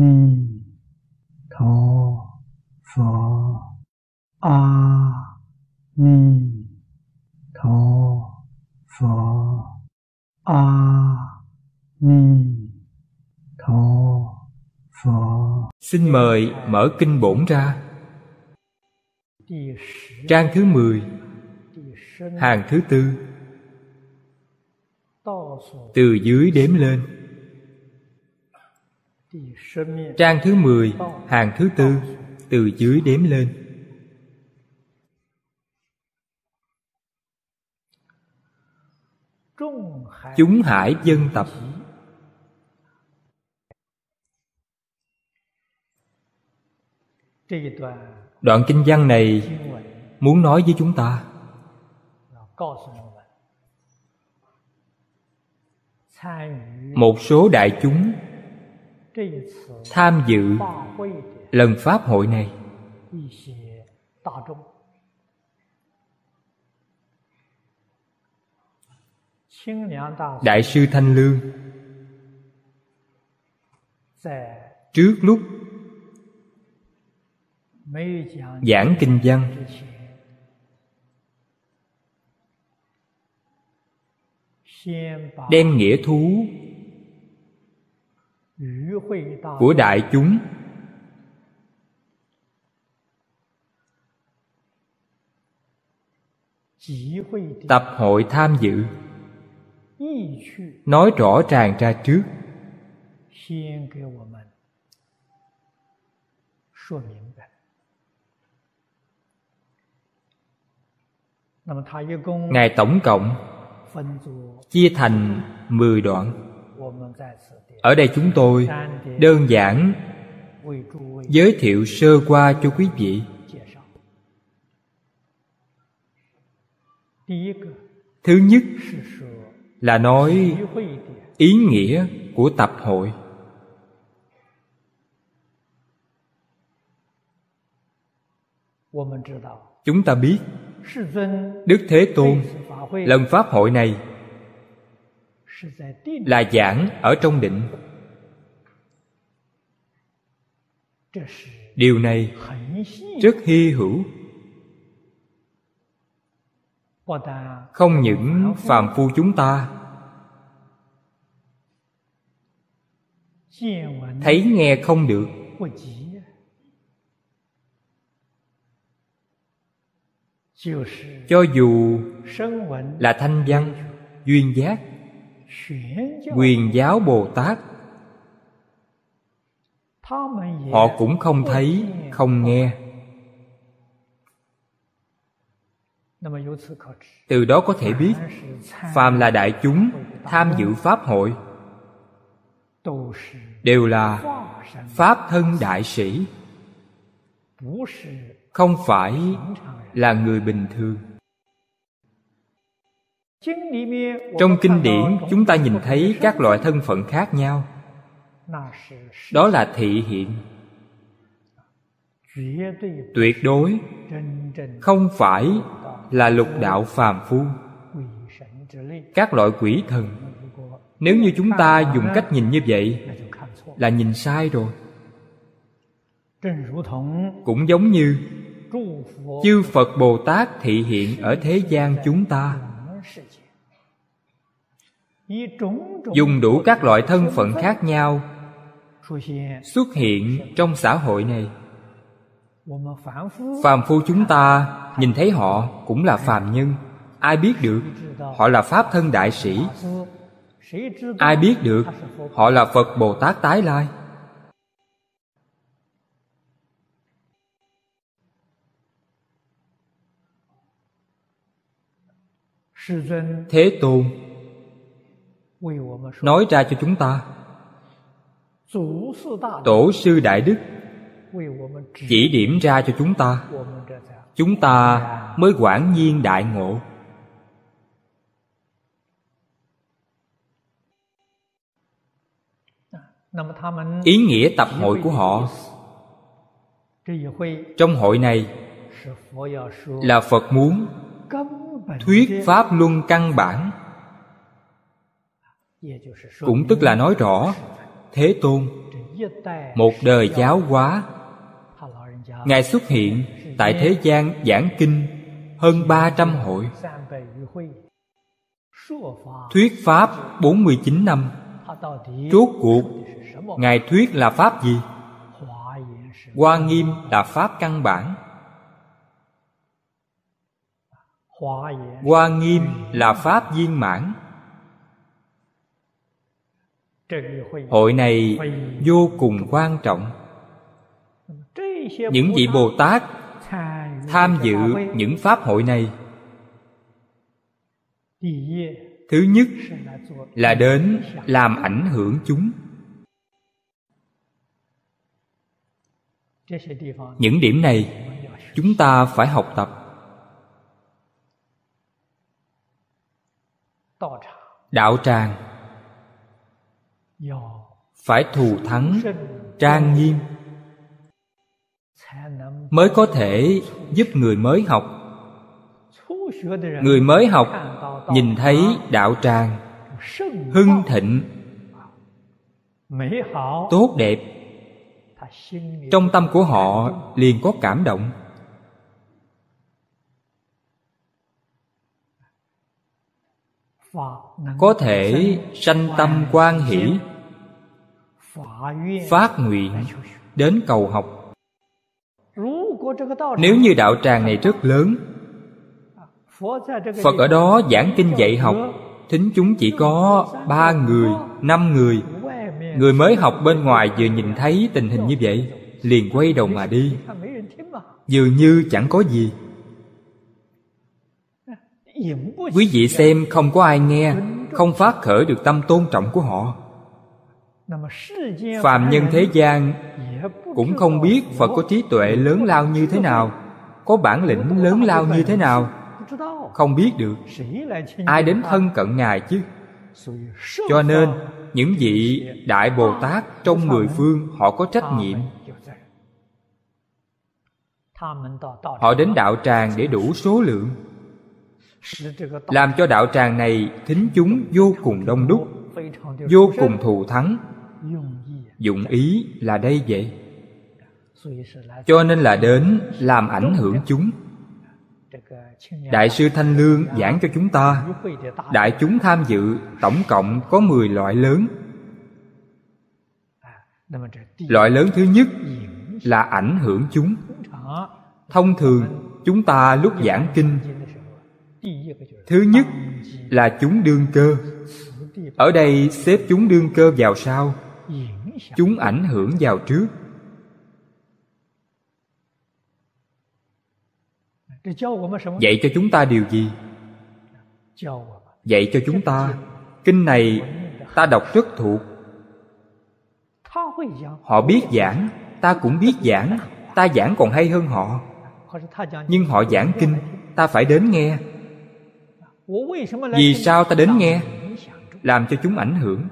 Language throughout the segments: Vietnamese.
ni tho pho. A ni tho pho. A ni tho pho. Xin mời mở kinh bổn ra. Trang thứ 10 hàng thứ tư. Từ dưới đếm lên. Trang thứ 10, hàng thứ tư, từ dưới đếm lên. Chúng hải dân tập Đoạn kinh văn này muốn nói với chúng ta Một số đại chúng tham dự lần pháp hội này. Đại sư thanh lương. Trước lúc giảng kinh văn, đem nghĩa thú của đại chúng. tập hội tham dự. nói rõ ràng ra trước. ngài tổng cộng chia thành 10 đoạn。ở đây chúng tôi đơn giản giới thiệu sơ qua cho quý vị. Thứ nhất là nói ý nghĩa của tập hội. Chúng ta biết đức thế tôn, lần pháp hội này là giảng ở trong định. điều này rất hy hữu. Không những phàm phu chúng ta. Thấy nghe không được. cho dù là thanh văn duyên giác quyền giáo bồ tát. Họ cũng không thấy không nghe. Từ đó có thể biết phàm là đại chúng tham dự pháp hội. Đều là pháp thân đại sĩ. Không phải là người bình thường trong kinh điển chúng ta nhìn thấy các loại thân phận khác nhau. Đó là thị hiện. Tuyệt đối không phải là lục đạo phàm phu. Các loại quỷ thần, nếu như chúng ta dùng cách nhìn như vậy, là nhìn sai rồi. Cũng giống như chư phật bồ tát thị hiện ở thế gian chúng ta dùng đủ các loại thân phận khác nhau xuất hiện trong xã hội này. Phàm phu chúng ta nhìn thấy họ cũng là phàm nhân. Ai biết được họ là pháp thân đại sĩ? Ai biết được họ là phật bồ tát tái lai? Thế tôn nói ra cho chúng ta. tổ sư đại đức chỉ điểm ra cho chúng ta. chúng ta mới quản nhiên đại ngộ. ý nghĩa tập hội của họ trong hội này là phật muốn thuyết pháp luân căn bản cũng tức là nói rõ, thế tôn, một đời giáo hóa. Ngài xuất hiện tại thế gian giảng kinh hơn ba trăm hội. Thuyết pháp bốn mươi chín năm. Rốt cuộc, Ngài thuyết là Pháp gì? Hoa nghiêm là Pháp căn bản. Hoa nghiêm là Pháp viên mãn hội này vô cùng quan trọng. Những vị bồ tát tham dự những pháp hội này thứ nhất là đến làm ảnh hưởng chúng. Những điểm này chúng ta phải học tập. Đạo tràng phải thù thắng, trang nghiêm mới có thể giúp người mới học. Người mới học nhìn thấy đạo tràng hưng thịnh, tốt đẹp. Trong tâm của họ liền có cảm động. Có thể sanh tâm quan hỷ phát nguyện đến cầu học. Nếu như đạo tràng này rất lớn, phật ở đó giảng kinh dạy học, thính chúng chỉ có ba người, năm người. Người mới học bên ngoài vừa nhìn thấy tình hình như vậy, liền quay đầu mà đi. Dường như chẳng có gì. Quý vị xem, không có ai nghe, không phát khởi được tâm tôn trọng của họ phàm nhân thế gian cũng không biết phật có trí tuệ lớn lao như thế nào có bản lĩnh lớn lao như thế nào không biết được. Ai đến thân cận ngài chứ? Cho nên những vị đại bồ tát trong mười phương họ có trách nhiệm. Họ đến đạo tràng để đủ số lượng. Làm cho đạo tràng này thính chúng vô cùng đông đúc vô cùng thù thắng dụng ý là đây vậy. cho nên là đến làm ảnh hưởng chúng. đại sư thanh lương giảng cho chúng ta đại chúng tham dự tổng cộng có 10 loại lớn. Loại lớn thứ nhất là ảnh hưởng chúng. thông thường chúng ta lúc giảng kinh thứ nhất là chúng đương cơ. ở đây xếp chúng đương cơ vào sau chúng ảnh hưởng vào trước. Dạy cho chúng ta điều gì? Dạy cho chúng ta. Kinh này ta đọc rất thuộc. Họ biết giảng, ta cũng biết giảng. Ta giảng còn hay hơn họ. Nhưng họ giảng kinh, ta phải đến nghe. Vì sao ta đến nghe? Làm cho chúng ảnh hưởng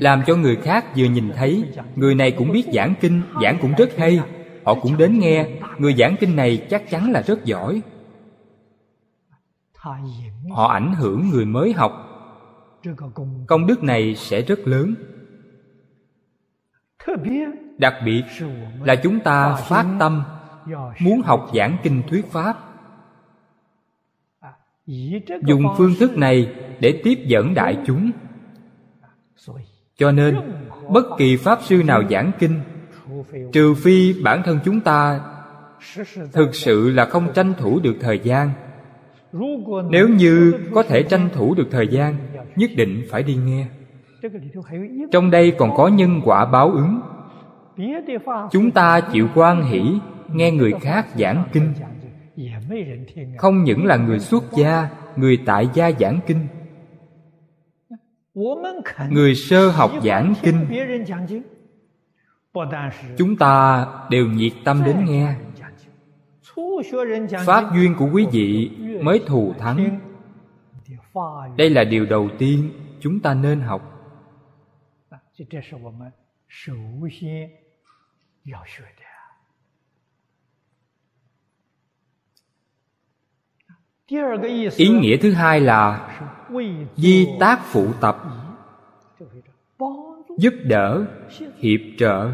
làm cho người khác vừa nhìn thấy. Người này cũng biết giảng kinh, giảng cũng rất hay. Họ cũng đến nghe. Người giảng kinh này chắc chắn là rất giỏi. Họ ảnh hưởng người mới học. Công đức này sẽ rất lớn. Đặc biệt là chúng ta phát tâm, muốn học giảng kinh thuyết pháp. Dùng phương thức này để tiếp dẫn đại chúng cho nên, bất kỳ pháp sư nào giảng kinh, trừ phi bản thân chúng ta, thực sự là không tranh thủ được thời gian. Nếu như có thể tranh thủ được thời gian, nhất định phải đi nghe. Trong đây còn có nhân quả báo ứng. Chúng ta chịu quan hỷ, nghe người khác giảng kinh. Không những là người xuất gia, người tại gia giảng kinh người sơ học giảng kinh chúng ta đều nhiệt tâm đến nghe pháp duyên của quý vị mới thù thắng。đây là điều đầu tiên chúng ta nên học。ý nghĩa thứ hai là di tác phụ tập giúp đỡ hiệp trợ.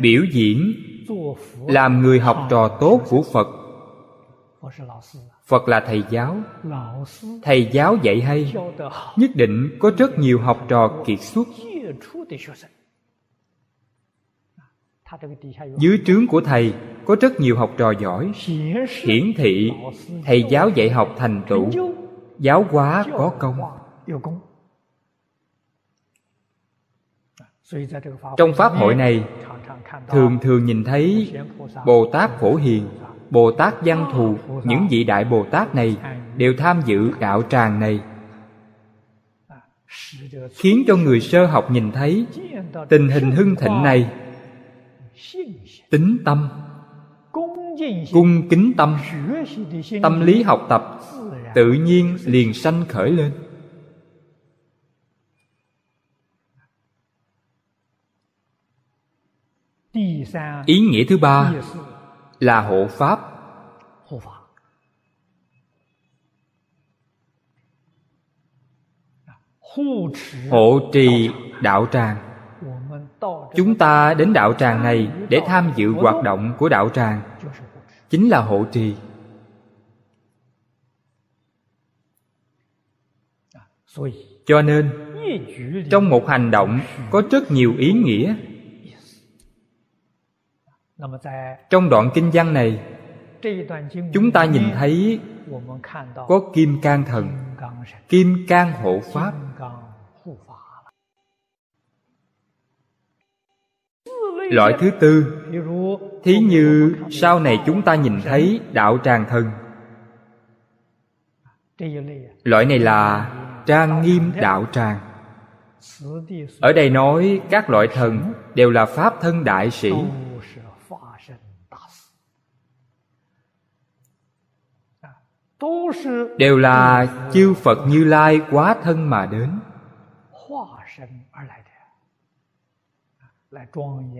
Biểu diễn làm người học trò tốt của phật. Phật là thầy giáo. Thầy giáo dạy hay nhất định có rất nhiều học trò kiệt xuất dưới trướng của thầy có rất nhiều học trò giỏi. Hiển thị thầy giáo dạy học thành tựu. Giáo hóa có công. trong pháp hội này thường thường nhìn thấy bồ tát phổ hiền bồ tát văn thù những vị đại bồ tát này đều tham dự đạo tràng này. Khiến cho người sơ học nhìn thấy tình hình hưng thịnh này tính tâm. Cung kính tâm. Tâm lý học tập. Tự nhiên liền sanh khởi lên. Ý nghĩa thứ ba là hộ pháp. Hộ trì đạo tràng chúng ta đến đạo tràng này để tham dự hoạt động của đạo tràng. Chính là hộ trì. Cho nên, trong một hành động có rất nhiều ý nghĩa. Trong đoạn kinh văn này, chúng ta nhìn thấy có kim cang thần, kim cang hộ pháp. Loại thứ tư. Thí như sau này chúng ta nhìn thấy đạo tràng thần. Loại này là trang nghiêm đạo tràng. Ở đây nói các loại thần đều là pháp thân đại sĩ. Đều là chư phật như lai quá thân mà đến.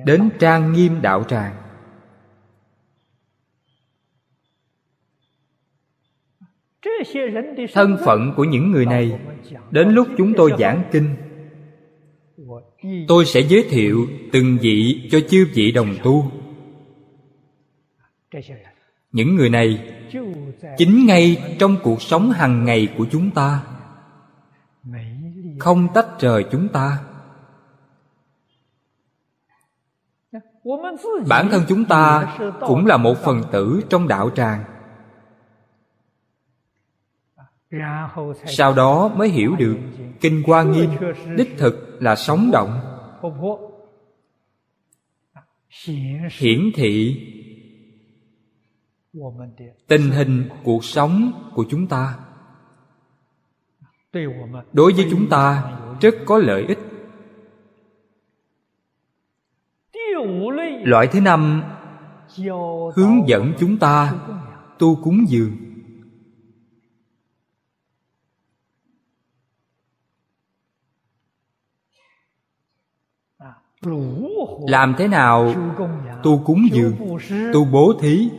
Đến trang nghiêm đạo tràng. Thân phận của những người này đến lúc chúng tôi giảng kinh tôi sẽ giới thiệu từng vị cho chư vị đồng tu. Những người này chính ngay trong cuộc sống hàng ngày của chúng ta không tách rời chúng ta bản thân chúng ta cũng là một phần tử trong đạo tràng. Sau đó mới hiểu được kinh hoa nghiêm đích thực là sống động. Hiển thị tình hình cuộc sống của chúng ta. Đối với chúng ta, rất có lợi ích. Loại thứ năm, hướng dẫn chúng ta tu cúng dường. Làm thế nào tu cúng dường, tu bố thí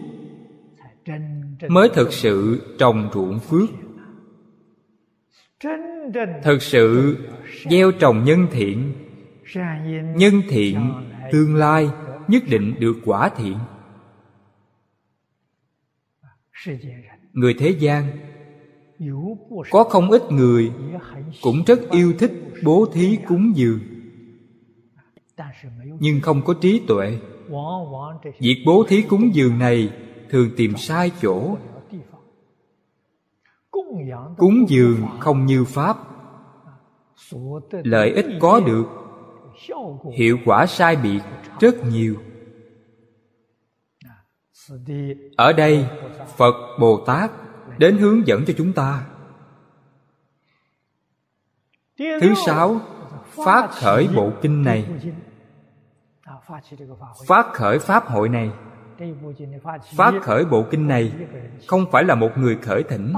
mới thực sự trồng ruộng phước? Thực sự gieo trồng nhân thiện nhân thiện tương lai nhất định được quả thiện. Người thế gian có không ít người cũng rất yêu thích bố thí cúng dường, nhưng không có trí tuệ. Việc bố thí cúng dường này thường tìm sai chỗ. Cúng dường không như pháp, lợi ích có được, hiệu quả sai biệt rất nhiều. Ở đây, phật bồ tát đến hướng dẫn cho chúng ta. Thứ sáu, phát khởi bộ kinh này. Phát khởi pháp hội này. Phát khởi bộ kinh này không phải là một người khởi thỉnh,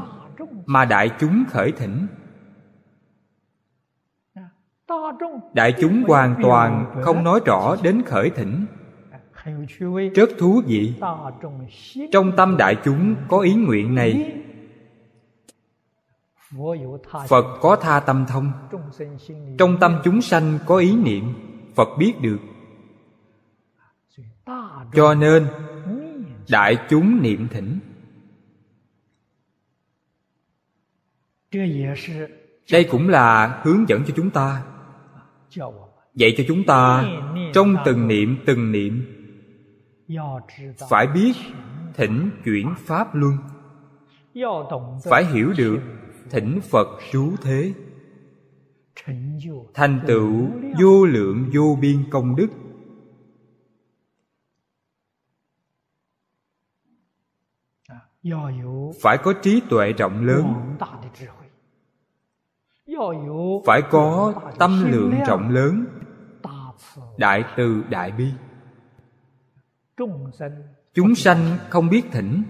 mà đại chúng khởi thỉnh đại chúng hoàn toàn không nói rõ đến khởi thỉnh. Rất thú vị. Trong tâm đại chúng có ý nguyện này. phật có tha tâm thông. Trong tâm chúng sanh có ý niệm. Phật biết được. Cho nên đại chúng niệm thỉnh. Đây cũng là hướng dẫn cho chúng ta dạy cho chúng ta trong từng niệm từng niệm. Phải biết thỉnh chuyển pháp luân. Phải hiểu được thỉnh phật trú thế. Thành tựu vô lượng vô biên công đức. Phải có trí tuệ rộng lớn phải có tâm lượng rộng lớn. Đại từ đại bi. Chúng sanh. Không biết thỉnh.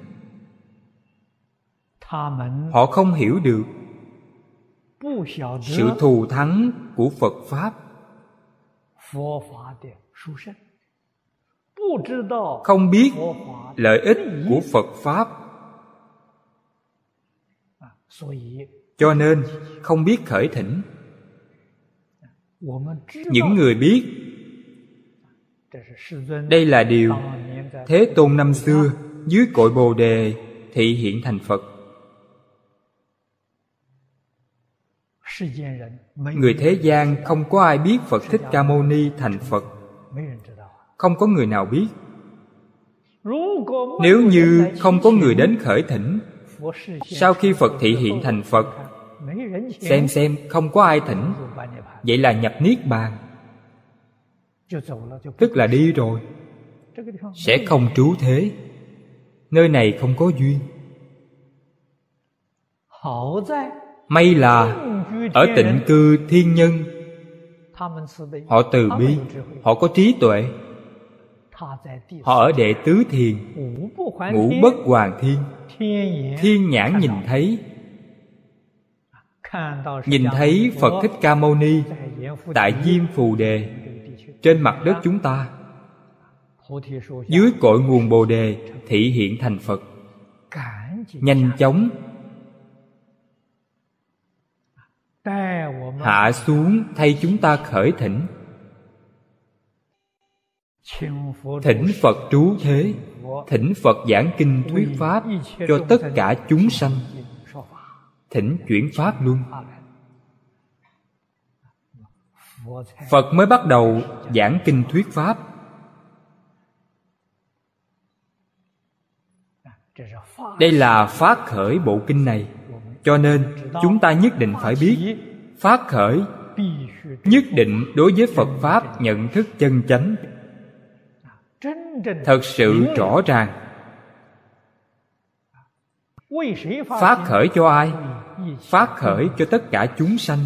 Họ không hiểu được. Sự thù thắng của phật pháp. Không biết lợi ích của phật pháp cho nên, không biết khởi thỉnh. Những người biết, đây là điều thế tôn năm xưa dưới cội bồ đề thị hiện thành phật. Người thế gian không có ai biết phật thích ca mâu ni thành phật. Không có người nào biết. Nếu như không có người đến khởi thỉnh sau khi phật thị hiện thành phật xem xem không có ai thỉnh. Vậy là nhập niết bàn. Tức là đi rồi. Sẽ không trú thế. Nơi này không có duyên. May là ở tịnh cư thiên nhân. Họ từ bi họ có trí tuệ. Họ ở đệ tứ thiền ngũ bất hoàng thiên thiên nhãn nhìn thấy。nhìn thấy phật thích ca mâu ni tại diêm phù đề trên mặt đất chúng ta dưới cội nguồn bồ đề thị hiện thành phật。nhanh chóng。hạ xuống thay chúng ta khởi thỉnh thỉnh phật trú thế. Thỉnh phật giảng kinh thuyết pháp cho tất cả chúng sanh. Thỉnh chuyển pháp luôn. Phật mới bắt đầu giảng kinh thuyết pháp. Đây là phát khởi bộ kinh này. Cho nên, chúng ta nhất định phải biết, phát khởi nhất định đối với phật pháp nhận thức chân chánh thật sự rõ ràng。phát khởi cho ai phát khởi cho tất cả chúng sanh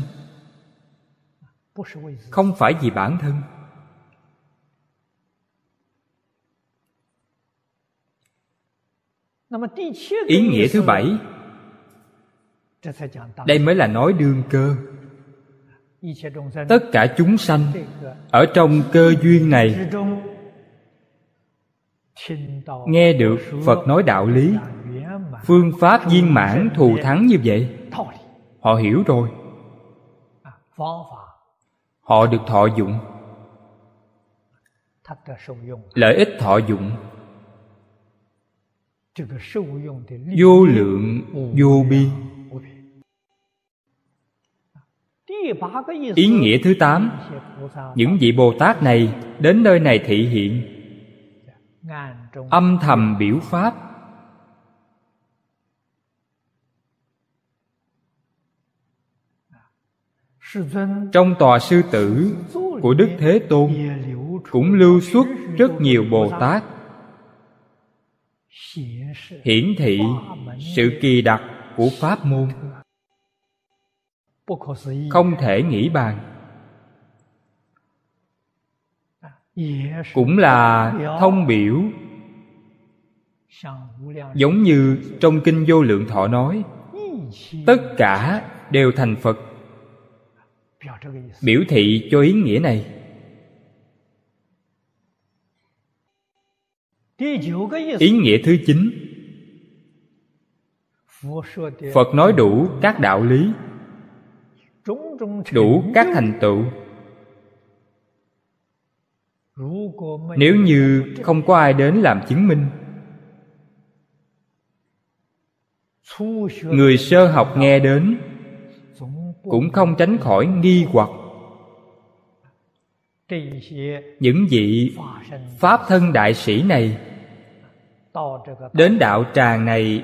không phải vì bản thân。ý nghĩa thứ bảy。đây mới là nói đương cơ。tất cả chúng sanh ở trong cơ duyên này nghe được phật nói đạo lý, phương pháp viên mãn thù thắng như vậy, họ hiểu rồi. Họ được thọ dụng. Lợi ích thọ dụng. Vô lượng vô biên ý nghĩa thứ tám, những vị bồ tát này đến nơi này thị hiện âm thầm biểu pháp. Trong tòa sư tử của đức thế tôn cũng lưu xuất rất nhiều bồ tát. Hiển thị sự kỳ đặc của pháp môn. Không thể nghĩ bàn. Cũng là thông biểu giống như trong kinh vô lượng thọ nói, tất cả đều thành phật. Biểu thị cho ý nghĩa này. Ý nghĩa thứ chín. Phật nói đủ các đạo lý, đủ các thành tựu. Nếu như không có ai đến làm chứng minh người sơ học nghe đến, cũng không tránh khỏi nghi hoặc. Những vị pháp thân đại sĩ này đến đạo tràng này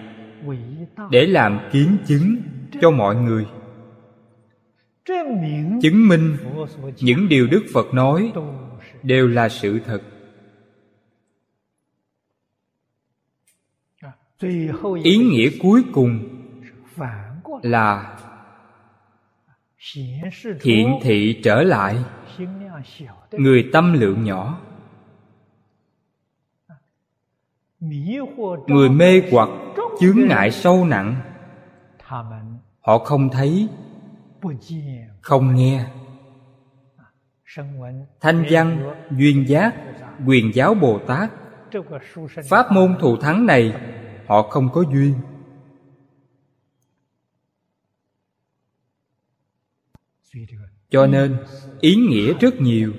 để làm kiến chứng cho mọi người, chứng minh những điều đức phật nói đều là sự thật. Ý nghĩa cuối cùng là thiện thị trở lại. người tâm lượng nhỏ. Người mê hoặc chướng ngại sâu nặng. Họ không thấy không nghe. Thanh văn duyên giác quyền giáo bồ tát. Pháp môn thù thắng này họ không có duyên. Cho nên, ý nghĩa rất nhiều.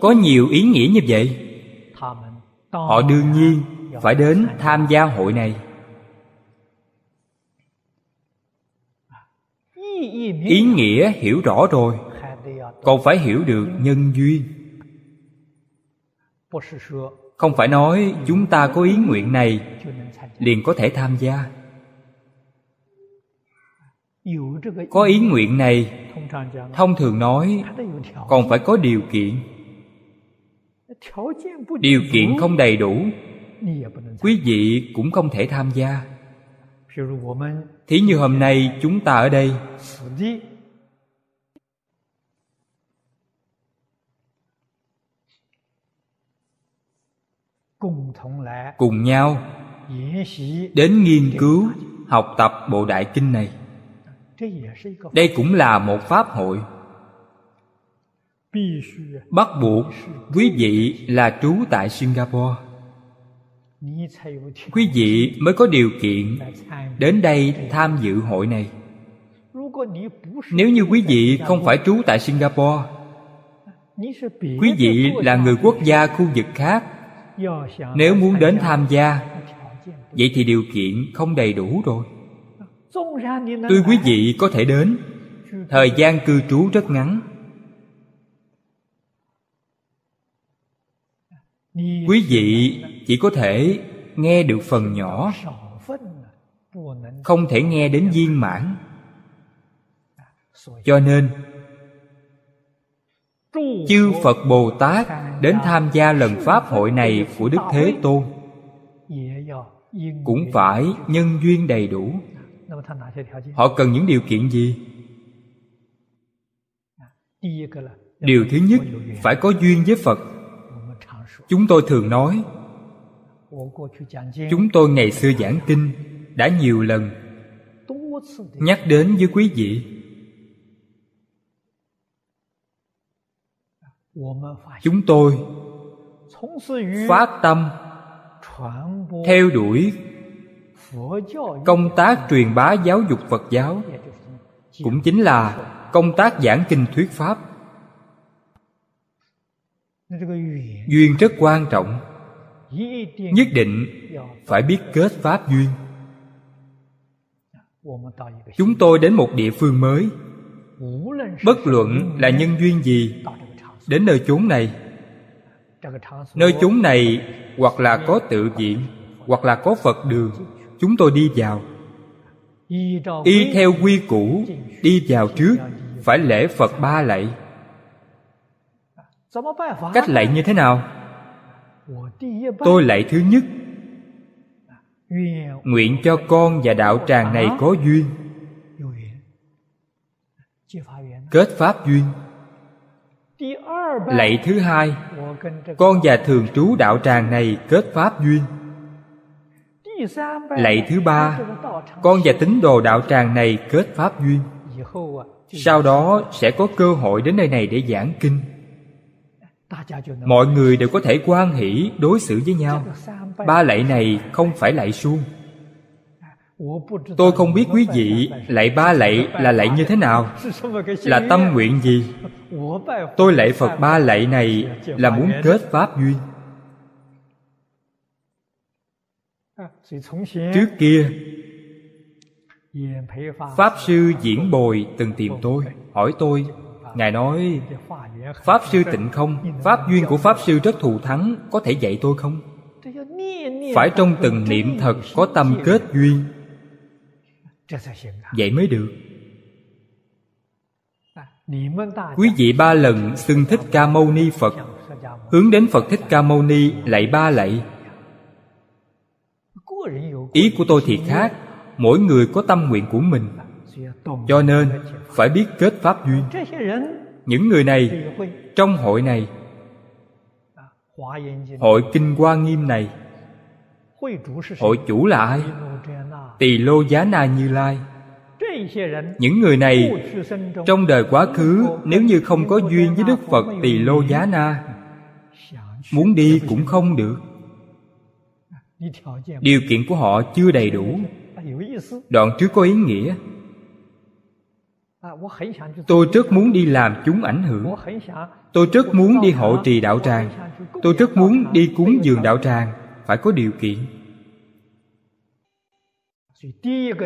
Có nhiều ý nghĩa như vậy. Họ đương nhiên phải đến tham gia hội này. Ý nghĩa hiểu rõ rồi còn phải hiểu được nhân duyên. Không phải nói chúng ta có ý nguyện này, liền có thể tham gia. Có ý nguyện này, thông thường nói, còn phải có điều kiện. Điều kiện không đầy đủ, quý vị cũng không thể tham gia. Thí như hôm nay chúng ta ở đây. Cùng nhau. Đến nghiên cứu học tập bộ đại kinh này. Đây cũng là một pháp hội. Bắt buộc quý vị là trú tại singapore. Quý vị mới có điều kiện đến đây tham dự hội này. Nếu như quý vị không phải trú tại singapore quý vị là người quốc gia khu vực khác nếu muốn đến tham gia, vậy thì điều kiện không đầy đủ rồi. Tuy quý vị có thể đến. Thời gian cư trú rất ngắn. Quý vị chỉ có thể nghe được phần nhỏ. Không thể nghe đến viên mãn. Cho nên, chư phật bồ tát đến tham gia lần pháp hội này của đức thế tôn. Cũng phải nhân duyên đầy đủ. Họ cần những điều kiện gì? Điều thứ nhất, phải có duyên với phật. Chúng tôi thường nói, chúng tôi ngày xưa giảng kinh đã nhiều lần, nhắc đến với quý vị. Chúng tôi phát tâm theo đuổi công tác truyền bá giáo dục phật giáo. cũng chính là công tác giảng kinh thuyết pháp. duyên rất quan trọng. nhất định phải biết kết pháp duyên. chúng tôi đến một địa phương mới. bất luận là nhân duyên gì đến nơi chốn này. Nơi chốn này hoặc là có tự viện, hoặc là có phật đường, chúng tôi đi vào. Y theo quy củ, đi vào trước, phải lễ phật ba lạy. Cách lạy như thế nào? Tôi lạy thứ nhất. Nguyện cho con và đạo tràng này có duyên. Kết pháp duyên lạy thứ hai, con và thường trú đạo tràng này kết pháp duyên. Lạy thứ ba, con và tín đồ đạo tràng này kết pháp duyên. Sau đó sẽ có cơ hội đến nơi này để giảng kinh. Mọi người đều có thể quan hỷ đối xử với nhau. Ba lạy này không phải lạy suông tôi không biết quý vị lạy ba lạy là lạy như thế nào. Là tâm nguyện gì? Tôi lạy phật ba lạy này là muốn kết pháp duyên. Trước kia pháp sư diễn bồi từng tìm tôi hỏi tôi ngài nói pháp sư tịnh không? Pháp duyên của pháp sư rất thù thắng có thể dạy tôi không? Phải trong từng niệm thật có tâm kết duyên vậy mới được. quý vị ba lần xưng thích ca mâu ni phật. hướng đến phật thích ca mâu ni lạy ba lạy. ý của tôi thì khác. Mỗi người có tâm nguyện của mình. Cho nên phải biết kết pháp duyên. Những người này trong hội này hội kinh hoa nghiêm này hội chủ là ai tỳ lô giá na như lai. Những người này trong đời quá khứ, nếu như không có duyên với đức phật tỳ lô giá na, muốn đi cũng không được. Điều kiện của họ chưa đầy đủ. Đoạn trước có ý nghĩa. Tôi rất muốn đi làm chúng ảnh hưởng. Tôi rất muốn đi hộ trì đạo tràng. Tôi rất muốn đi cúng dường đạo tràng. Phải có điều kiện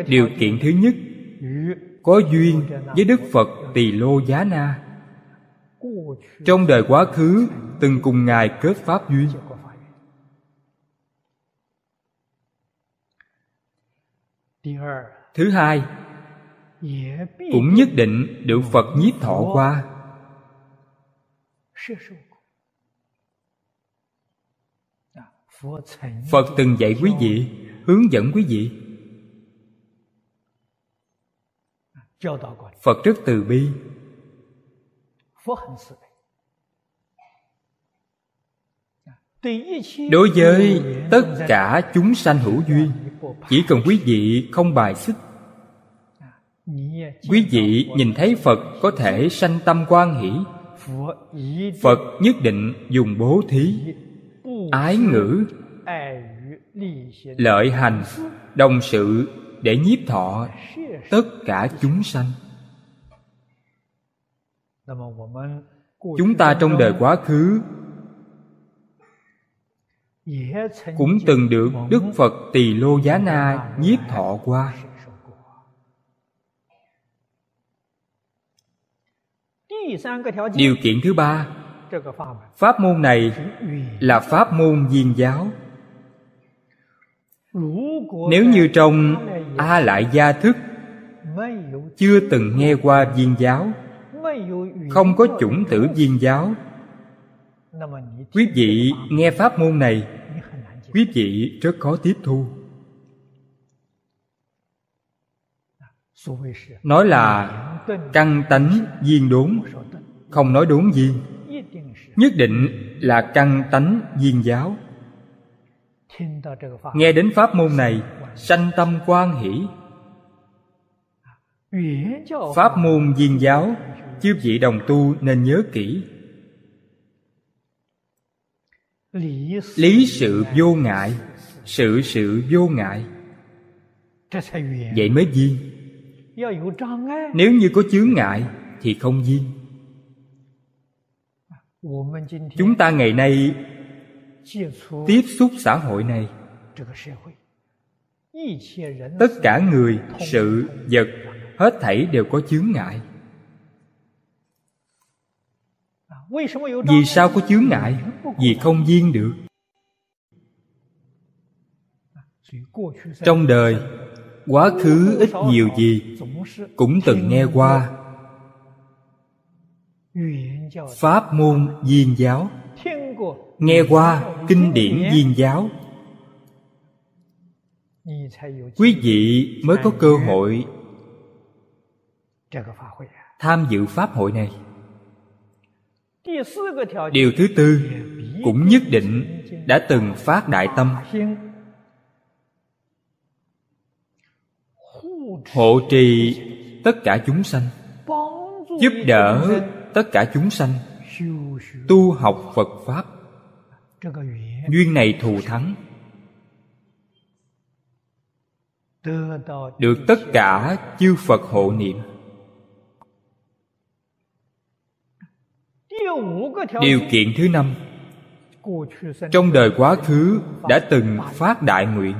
điều kiện thứ nhất, có duyên với đức phật tỳ lô giá na. Trong đời quá khứ, từng cùng ngài kết pháp duyên. Thứ hai, cũng nhất định được phật nhiếp thọ qua. Phật từng dạy quý vị, hướng dẫn quý vị phật rất từ bi. Đối với tất cả chúng sanh hữu duyên chỉ cần quý vị không bài xích. Quý vị nhìn thấy phật có thể sanh tâm quan hỷ. Phật nhất định dùng bố thí ái ngữ lợi hành đồng sự để nhiếp thọ tất cả chúng sanh. Chúng ta trong đời quá khứ cũng từng được đức phật tỳ lô giá na nhiếp thọ qua. Điều kiện thứ ba, pháp môn này là pháp môn viên giáo. Nếu như trong a lại gia thức chưa từng nghe qua viên giáo. Không có chủng tử viên giáo. Quý vị nghe pháp môn này, quý vị rất khó tiếp thu. Nói là căn tánh viên đốn, không nói đốn viên. Nhất định là căn tánh viên giáo. Nghe đến pháp môn này, sanh tâm quan hỷ pháp môn viên giáo, chư vị đồng tu nên nhớ kỹ. Lý sự vô ngại, sự sự vô ngại. Vậy mới viên nếu như có chướng ngại, thì không viên chúng ta ngày nay tiếp xúc xã hội này. Tất cả người, sự vật hết thảy đều có chướng ngại. Vì sao có chướng ngại? Vì không viên được. Trong đời, quá khứ ít nhiều gì cũng từng nghe qua. Pháp môn viên giáo. Nghe qua kinh điển viên giáo. Quý vị mới có cơ hội tham dự pháp hội này. Điều thứ tư cũng nhất định đã từng phát đại tâm. Hộ trì tất cả chúng sanh, giúp đỡ tất cả chúng sanh, tu học phật pháp. Duyên này thù thắng. Được tất cả chư phật hộ niệm. Điều kiện thứ năm. Trong đời quá khứ đã từng phát đại nguyện.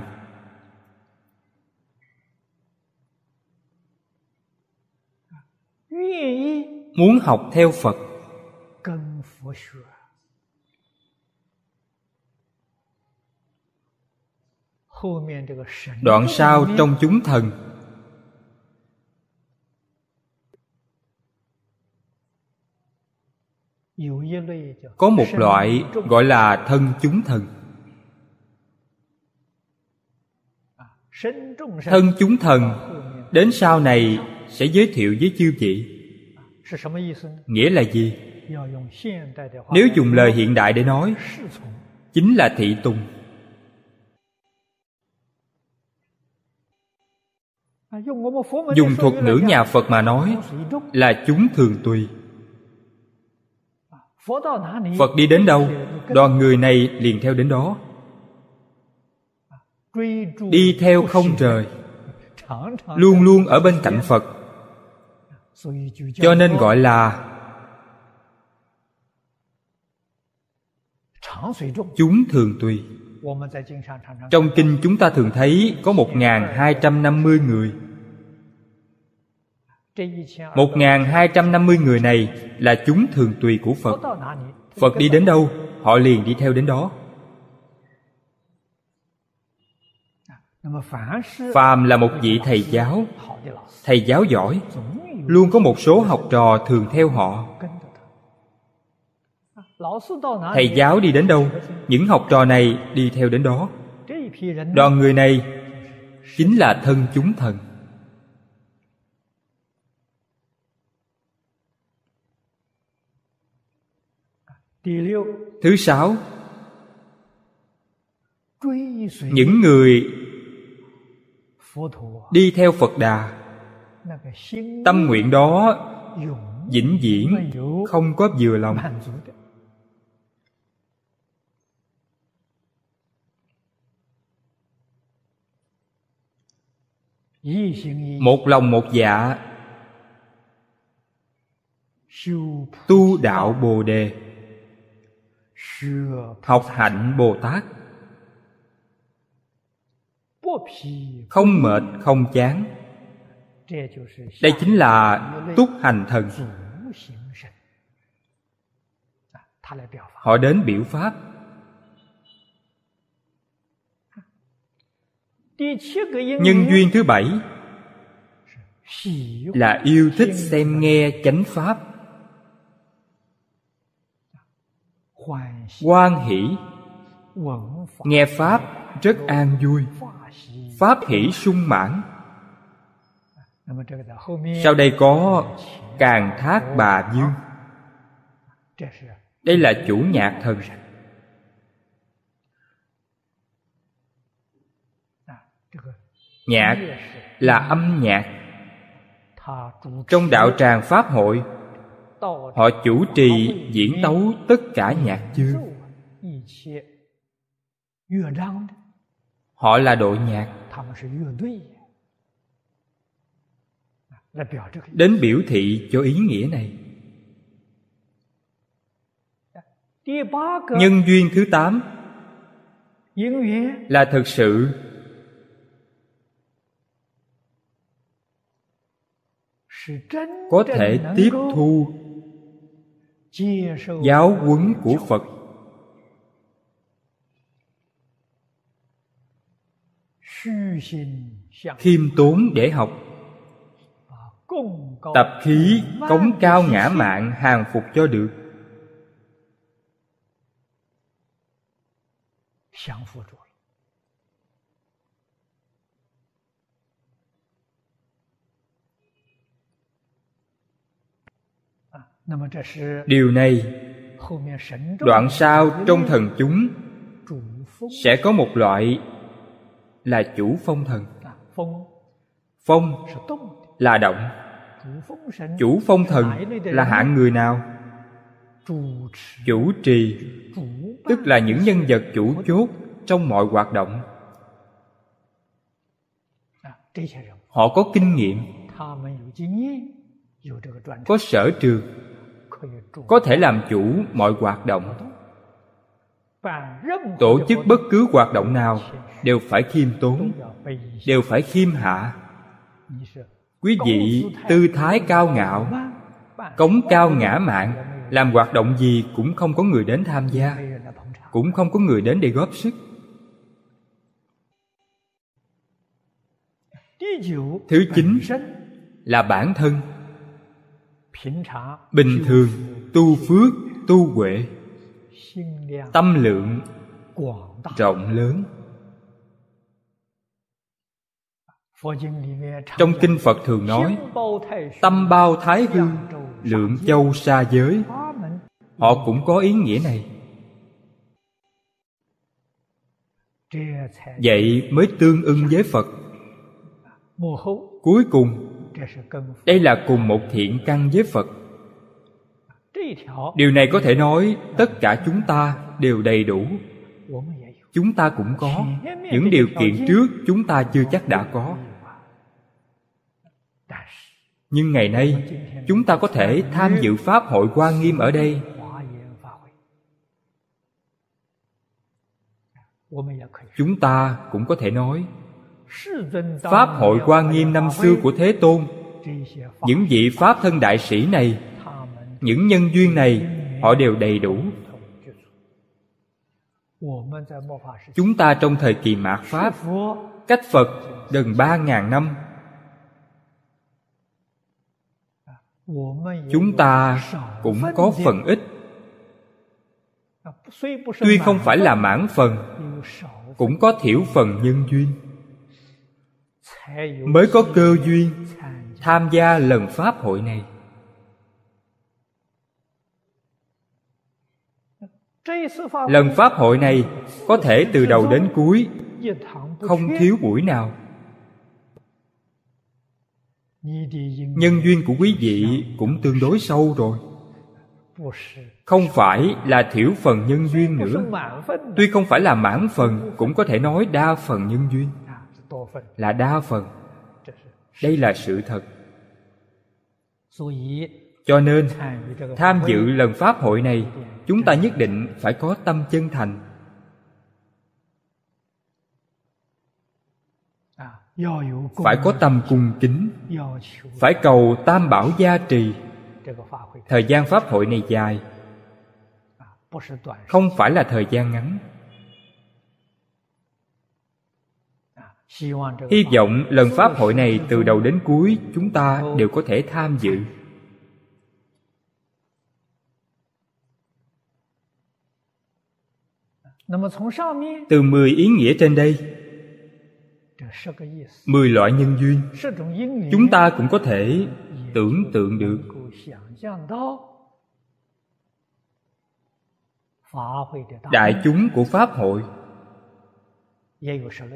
Muốn học theo phật. Đoạn sau trong chúng thần. Có một loại gọi là thân chúng thần. Thân chúng thần đến sau này sẽ giới thiệu với chư vị. Nghĩa là gì? Nếu dùng lời hiện đại để nói chính là thị tùng. Dùng thuật ngữ nhà phật mà nói là chúng thường tùy phật đi đến đâu, đoàn người này liền theo đến đó. Đi theo không rời, luôn luôn ở bên cạnh phật. Cho nên gọi là chúng thường tùy. Trong kinh chúng ta thường thấy có một hai trăm năm mươi người một hai trăm năm mươi người này là chúng thường tùy của Phật. Phật đi đến đâu, Họ liền đi theo đến đó. Phàm là một vị thầy giáo. Thầy giáo giỏi, Luôn có một số học trò thường theo họ. Thầy giáo đi đến đâu, Những học trò này đi theo đến đó. Đoàn người này Chính là thân chúng thần. Thứ sáu Những người Đi theo Phật Đà Tâm nguyện đó vĩnh viễn không có vừa lòng. Một lòng một dạ. Tu đạo bồ đề học hạnh bồ tát không mệt không chán. Đây chính là túc hành thần. họ đến biểu pháp. Nhân duyên thứ bảy là yêu thích xem nghe chánh pháp quan hỷ. Nghe pháp rất an vui. Pháp hỷ sung mãn. Sau đây có càng thác bà dương đây là chủ nhạc thần. Nhạc là âm nhạc. Trong đạo tràng pháp hội họ chủ trì diễn tấu tất cả nhạc chương họ là đội nhạc. Đến biểu thị cho ý nghĩa này. Nhân duyên thứ tám. Là thực sự. Có thể tiếp thu giáo huấn của phật. Khiêm tốn để học. Tập khí cống cao ngã mạng hàng phục cho được điều này đoạn sau trong thần chúng sẽ có một loại là chủ phong thần. phong. Là động. Chủ phong thần là hạng người nào? Chủ trì. tức là những nhân vật chủ chốt trong mọi hoạt động. Họ có kinh nghiệm có sở trường có thể làm chủ mọi hoạt động. Tổ chức bất cứ hoạt động nào đều phải khiêm tốn đều phải khiêm hạ. Quý vị tư thái cao ngạo cống cao ngã mạng, làm hoạt động gì cũng không có người đến tham gia cũng không có người đến để góp sức. Thứ chín là bản thân. Bình thường tu phước tu huệ. Tâm lượng rộng lớn. Trong kinh phật thường nói tâm bao thái hư lượng châu xa giới. Họ cũng có ý nghĩa này. Vậy mới tương ưng với phật. Cuối cùng đây là cùng một thiện căn với phật điều này có thể nói tất cả chúng ta đều đầy đủ. Chúng ta cũng có. Những điều kiện trước chúng ta chưa chắc đã có. Nhưng ngày nay, chúng ta có thể tham dự pháp hội quan nghiêm ở đây. Chúng ta cũng có thể nói, pháp hội quan nghiêm năm xưa của thế tôn, những vị pháp thân đại sĩ này những nhân duyên này, họ đều đầy đủ. Chúng ta trong thời kỳ mạt pháp, cách phật gần ba ngàn năm. Chúng ta cũng có phần ít. Tuy không phải là mãn phần, cũng có thiểu phần nhân duyên. Mới có cơ duyên tham gia lần pháp hội này. Lần pháp hội này có thể từ đầu đến cuối không thiếu buổi nào. Nhân duyên của quý vị cũng tương đối sâu rồi. Không phải là thiểu phần nhân duyên nữa. Tuy không phải là mãn phần cũng có thể nói đa phần nhân duyên. Là đa phần. Đây là sự thật cho nên, tham dự lần pháp hội này, chúng ta nhất định phải có tâm chân thành. Phải có tâm cung kính, phải cầu tam bảo gia trì. Thời gian pháp hội này dài, không phải là thời gian ngắn. Hy vọng lần pháp hội này từ đầu đến cuối chúng ta đều có thể tham dự. Từ mười ý nghĩa trên đây. mười loại nhân duyên. chúng ta cũng có thể tưởng tượng được. đại chúng của pháp hội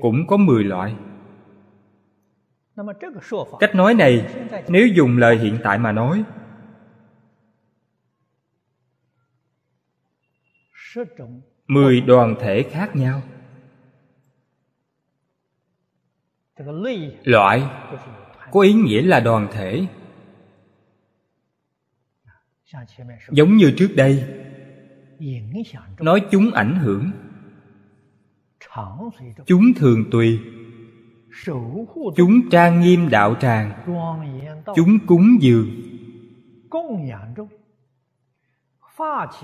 cũng có mười loại. cách nói này nếu dùng lời hiện tại mà nói mười đoàn thể khác nhau. Loại có ý nghĩa là đoàn thể. Giống như trước đây, nói chúng ảnh hưởng. Chúng thường tùy. Chúng trang nghiêm đạo tràng. Chúng cúng dường.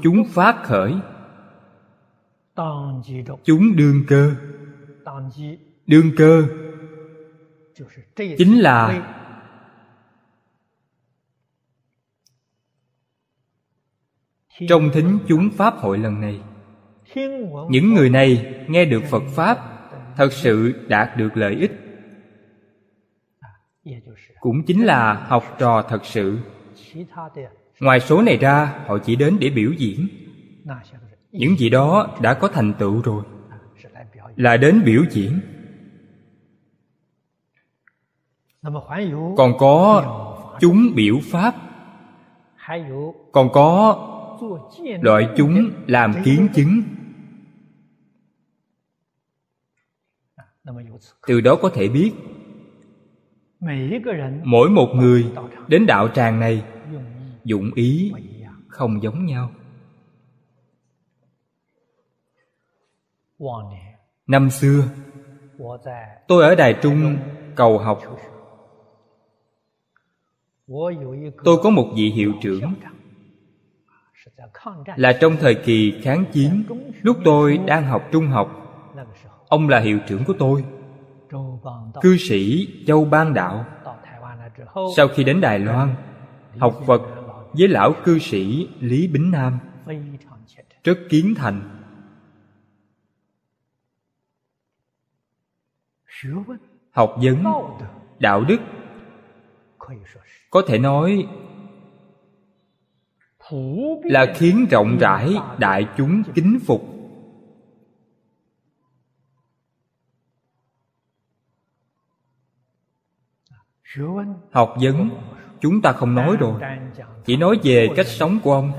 Chúng phát khởi chúng đương cơ. đương cơ. chính là trong thính chúng pháp hội lần này. những người này nghe được phật pháp thật sự đạt được lợi ích. cũng chính là học trò thật sự. ngoài số này ra họ chỉ đến để biểu diễn những gì đó đã có thành tựu rồi. Là đến biểu diễn. Còn có chúng biểu pháp. Còn có loại chúng làm kiến chứng. Từ đó có thể biết, mỗi một người đến đạo tràng này, dụng ý không giống nhau. Năm xưa tôi ở đài trung cầu học. Tôi có một vị hiệu trưởng. Là trong thời kỳ kháng chiến lúc tôi đang học trung học ông là hiệu trưởng của tôi. Cư sĩ châu ban đạo. Sau khi đến đài loan học phật với lão cư sĩ lý bính nam. Rất kiến thành học vấn, đạo đức. Có thể nói là khiến rộng rãi đại chúng kính phục. Học vấn, chúng ta không nói rồi. Chỉ nói về cách sống của ông,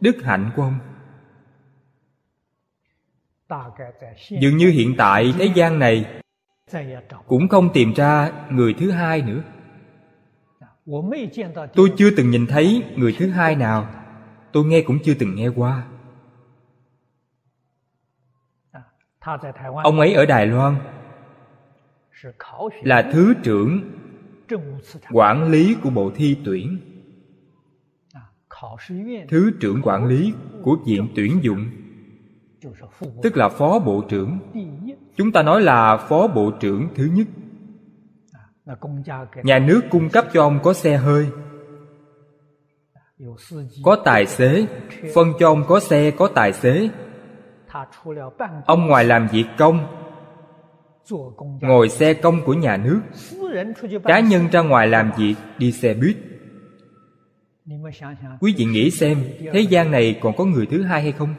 đức hạnh của ông. Dường như hiện tại thế gian này cũng không tìm ra người thứ hai nữa. Tôi chưa từng nhìn thấy người thứ hai nào. Tôi nghe cũng chưa từng nghe qua. Ông ấy ở đài loan. Là thứ trưởng quản lý của bộ thi tuyển. Thứ trưởng quản lý của viện tuyển dụng. Tức là phó bộ trưởng chúng ta nói là phó bộ trưởng thứ nhất. Nhà nước cung cấp cho ông có xe hơi có tài xế phân cho ông có xe có tài xế. Ông ngoài làm việc công ngồi xe công của nhà nước. Cá nhân ra ngoài làm việc đi xe buýt. Quý vị nghĩ xem thế gian này còn có người thứ hai hay không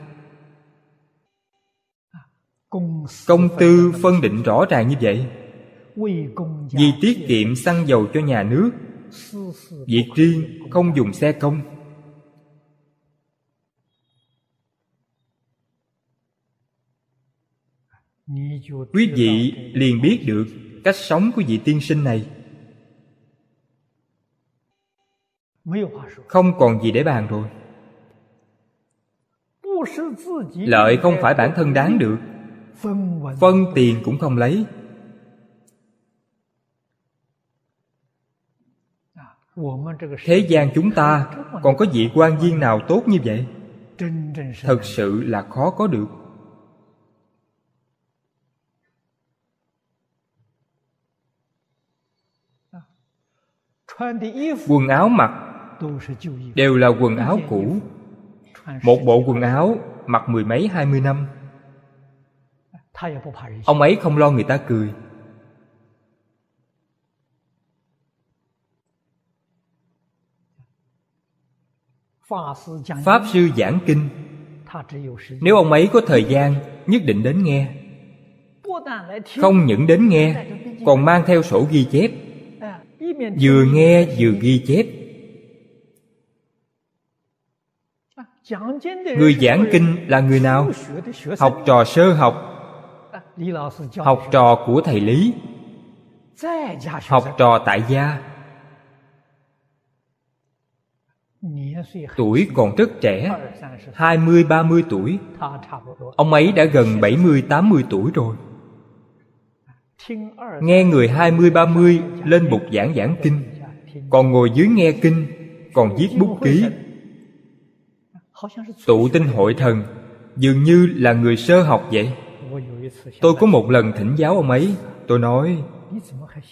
công tư phân định rõ ràng như vậy. Vì tiết kiệm xăng dầu cho nhà nước việc riêng không dùng xe công. Quý vị liền biết được cách sống của vị tiên sinh này. Không còn gì để bàn rồi. Lợi không phải bản thân đáng được phân tiền cũng không lấy. Thế gian chúng ta còn có vị quan viên nào tốt như vậy? Thật sự là khó có được. Quần áo mặc đều là quần áo cũ. một bộ quần áo mặc mười mấy hai mươi năm ông ấy không lo người ta cười. Pháp sư giảng kinh. Nếu ông ấy có thời gian nhất định đến nghe. không những đến nghe còn mang theo sổ ghi chép. Vừa nghe vừa ghi chép. Người giảng kinh là người nào? học trò sơ học học trò của thầy lý. Học trò tại gia. Tuổi còn rất trẻ hai mươi ba mươi tuổi. Ông ấy đã gần bảy mươi tám mươi tuổi rồi. Nghe người hai mươi ba mươi lên bục giảng giảng kinh Còn ngồi dưới nghe kinh Còn viết bút ký. Tụ tinh hội thần Dường như là người sơ học vậy Tôi có một lần thỉnh giáo ông ấy. Tôi nói,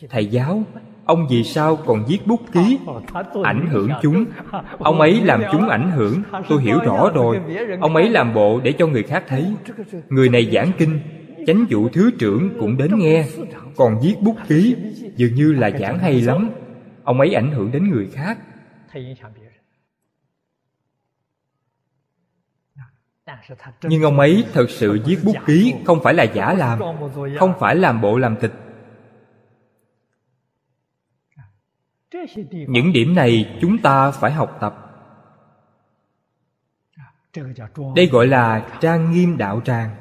Thầy giáo, Ông vì sao còn viết bút ký Ảnh hưởng chúng? Ông ấy làm chúng ảnh hưởng, Tôi hiểu rõ rồi. Ông ấy làm bộ để cho người khác thấy. Người này giảng kinh, Chánh vụ thứ trưởng cũng đến nghe. Còn viết bút ký, Dường như là giảng hay lắm. Ông ấy ảnh hưởng đến người khác. Nhưng ông ấy thật sự viết bút ký Không phải là giả làm, Không phải làm bộ làm tịch. Những điểm này chúng ta phải học tập. Đây gọi là trang nghiêm đạo tràng.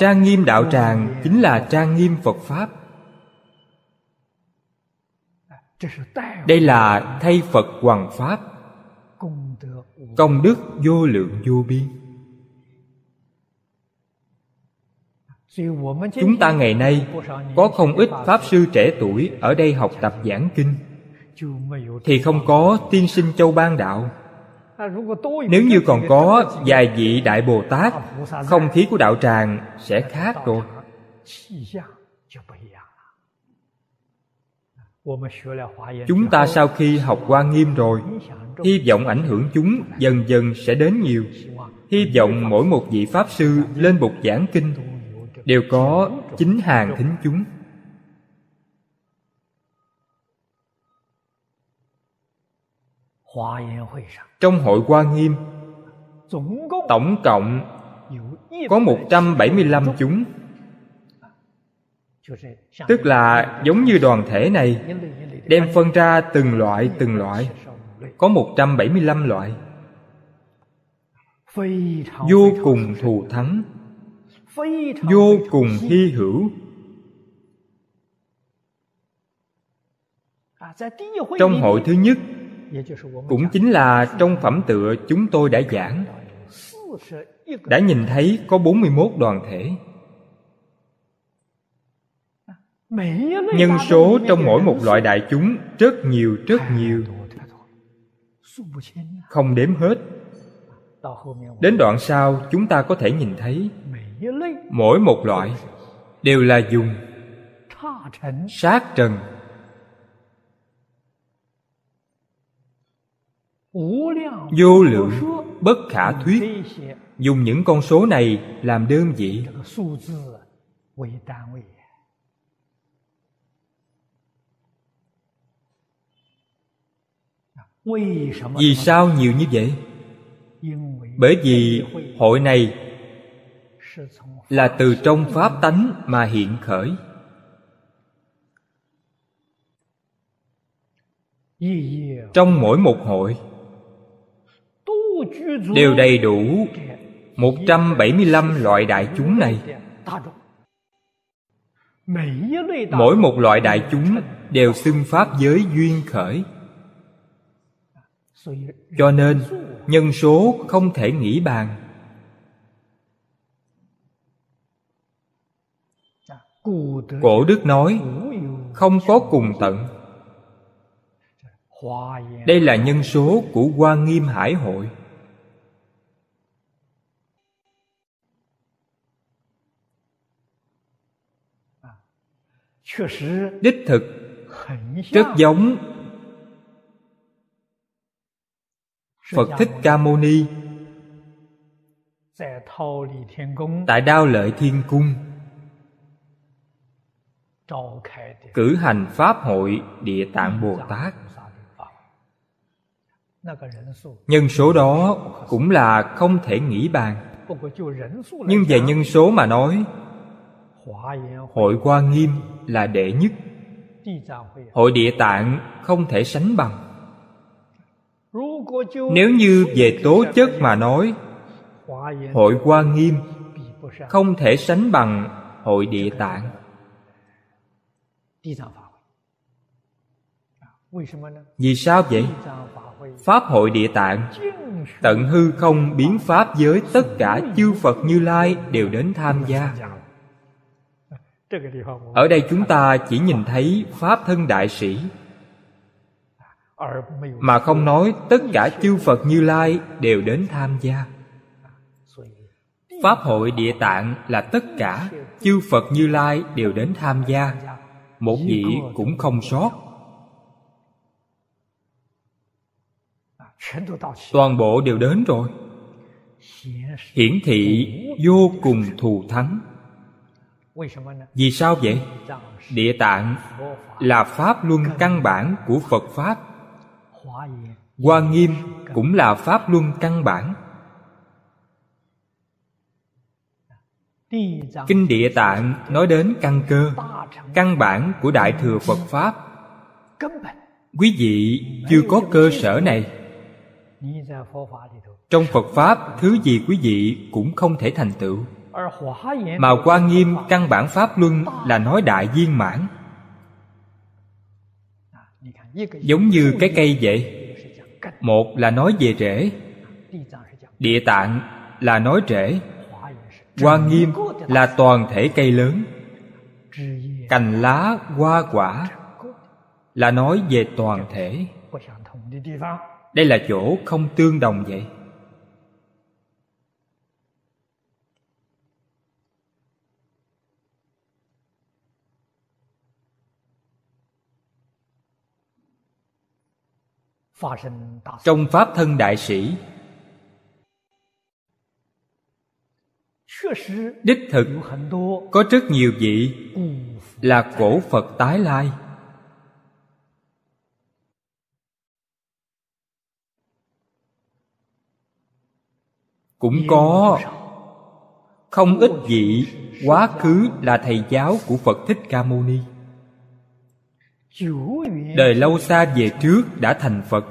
Trang nghiêm đạo tràng chính là trang nghiêm phật pháp. Đây là thay phật hoàng pháp công đức vô lượng vô biên. Chúng ta ngày nay có không ít pháp sư trẻ tuổi ở đây học tập giảng kinh. Thì không có tiên sinh châu ban đạo. Nếu như còn có vài vị đại bồ tát, không khí của đạo tràng sẽ khác rồi chúng ta sau khi học qua nghiêm rồi hy vọng ảnh hưởng chúng dần dần sẽ đến nhiều. Hy vọng mỗi một vị pháp sư lên bục giảng kinh đều có chính hàng thính chúng. trong hội Hoa Nghiêm Tổng cộng có 175 chúng Tức là giống như đoàn thể này Đem phân ra từng loại từng loại. Có 175 loại. Vô cùng thù thắng. Vô cùng hy hữu. Trong hội thứ nhất cũng chính là trong phẩm tựa chúng tôi đã giảng. Đã nhìn thấy có 41 đoàn thể nhân số trong mỗi một loại đại chúng rất nhiều rất nhiều. không đếm hết. Đến đoạn sau chúng ta có thể nhìn thấy mỗi một loại đều là dùng sát trần. Vô lượng bất khả thuyết. dùng những con số này làm đơn vị vì sao nhiều như vậy? Bởi vì hội này là từ trong pháp tánh mà hiện khởi. Trong mỗi một hội đều đầy đủ 175 loại đại chúng này. Mỗi một loại đại chúng đều xưng Pháp giới duyên khởi. Cho nên, nhân số không thể nghĩ bàn. Cổ đức nói, Không có cùng tận. Đây là nhân số của Hoa Nghiêm Hải Hội. Đích thực, rất giống phật thích ca mâu ni. Tại đao lợi thiên cung. Cử hành pháp hội địa tạng bồ tát. nhân số đó cũng là không thể nghĩ bàn. Nhưng về nhân số mà nói hội hoa nghiêm là đệ nhất. Hội địa tạng không thể sánh bằng nếu như về tố chất mà nói, hội hoa nghiêm không thể sánh bằng hội địa tạng. Vì sao vậy? Pháp hội địa tạng, tận hư không biến pháp giới, tất cả chư phật như lai đều đến tham gia. Ở đây chúng ta chỉ nhìn thấy pháp thân đại sĩ mà không nói tất cả chư phật như lai đều đến tham gia. Pháp hội địa tạng là tất cả chư phật như lai đều đến tham gia. Một vị cũng không sót. Toàn bộ đều đến rồi. Hiển thị vô cùng thù thắng. Vì sao vậy? Địa tạng là pháp luân căn bản của phật pháp hoa nghiêm cũng là pháp luân căn bản. Kinh địa tạng nói đến căn cơ, căn bản của đại thừa phật pháp. Quý vị chưa có cơ sở này. Trong phật pháp, thứ gì quý vị cũng không thể thành tựu. Mà hoa nghiêm căn bản pháp luân là nói đại viên mãn giống như cái cây vậy. Một là nói về rễ, địa tạng là nói rễ, hoa nghiêm là toàn thể cây lớn, cành lá, hoa quả là nói về toàn thể. Đây là chỗ không tương đồng vậy. Trong pháp thân đại sĩ đích thực có rất nhiều vị là cổ phật tái lai. Cũng có không ít vị quá khứ là thầy giáo của phật thích ca mâu ni đời lâu xa về trước đã thành phật.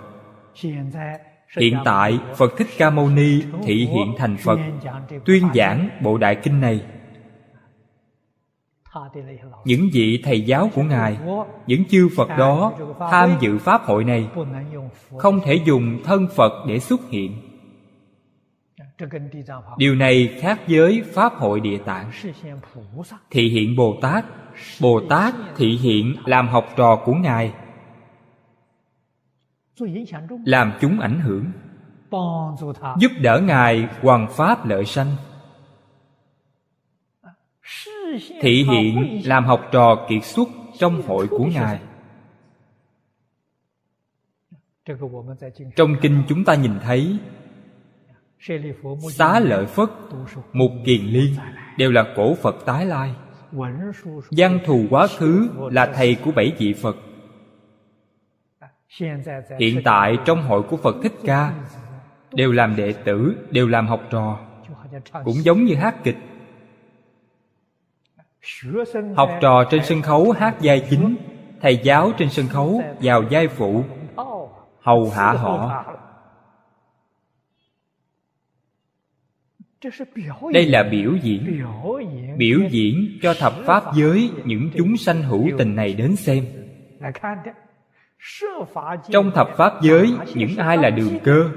Hiện tại, phật thích ca mâu ni thị hiện thành phật, tuyên giảng bộ đại kinh này. Những vị thầy giáo của ngài, những chư phật đó tham dự pháp hội này, không thể dùng thân phật để xuất hiện. Điều này khác với pháp hội địa tạng. Thị hiện bồ tát bồ tát thị hiện làm học trò của ngài. Làm chúng ảnh hưởng, giúp đỡ ngài hoàn pháp lợi sanh. Thị hiện làm học trò kiệt xuất trong hội của ngài. Trong kinh chúng ta nhìn thấy, xá lợi phất mục kiền liên, đều là cổ phật tái lai văn thù quá khứ là thầy của bảy vị phật. Hiện tại trong hội của phật thích ca đều làm đệ tử, đều làm học trò, cũng giống như hát kịch. Học trò trên sân khấu hát giai chính, thầy giáo trên sân khấu vào giai phụ, hầu hạ họ. Đây là biểu diễn. Biểu diễn cho thập pháp giới những chúng sanh hữu tình này đến xem. Trong thập pháp giới, những ai là đường cơ?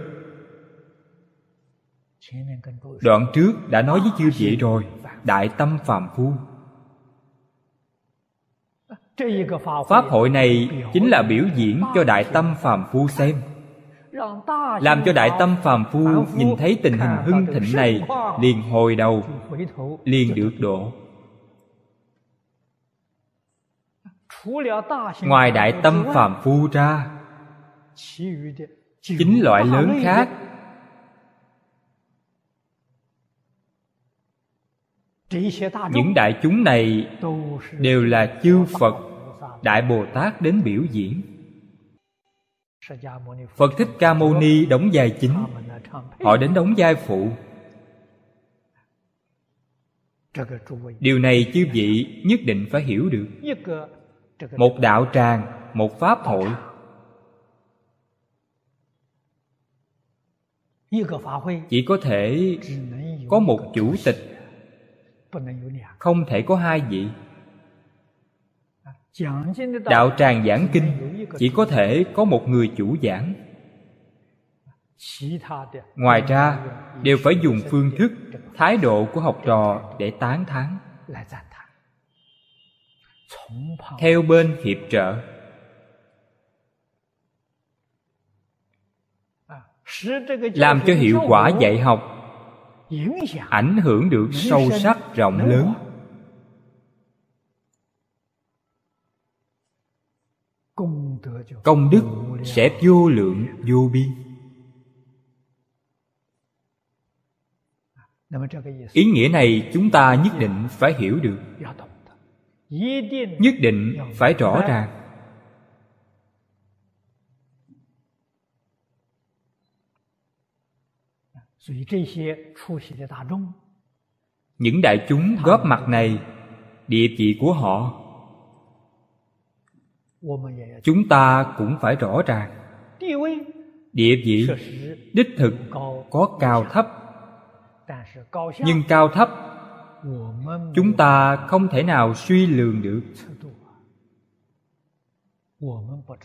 Đoạn trước đã nói với chư vị rồi, đại tâm phàm phu. Pháp hội này chính là biểu diễn cho đại tâm phàm phu xem làm cho đại tâm phàm phu nhìn thấy tình hình hưng thịnh này liền hồi đầu liền được độ. Ngoài đại tâm phàm phu ra chính loại lớn khác. Những đại chúng này đều là chư phật đại bồ tát đến biểu diễn phật thích ca mâu ni đóng vai chính. Họ đến đóng vai phụ. Điều này chư vị nhất định phải hiểu được. Một đạo tràng, một pháp hội. Chỉ có thể có một chủ tịch. Không thể có hai vị đạo tràng giảng kinh chỉ có thể có một người chủ giảng. Ngoài ra đều phải dùng phương thức thái độ của học trò để tán thán. Theo bên hiệp trợ. Làm cho hiệu quả dạy học. Ảnh hưởng được sâu sắc rộng lớn công đức sẽ vô lượng, vô biên. Ý nghĩa này chúng ta nhất định phải hiểu được. Nhất định phải rõ ràng. Những đại chúng góp mặt này, địa vị của họ chúng ta cũng phải rõ ràng. địa vị đích thực có cao thấp. nhưng cao thấp chúng ta không thể nào suy lường được.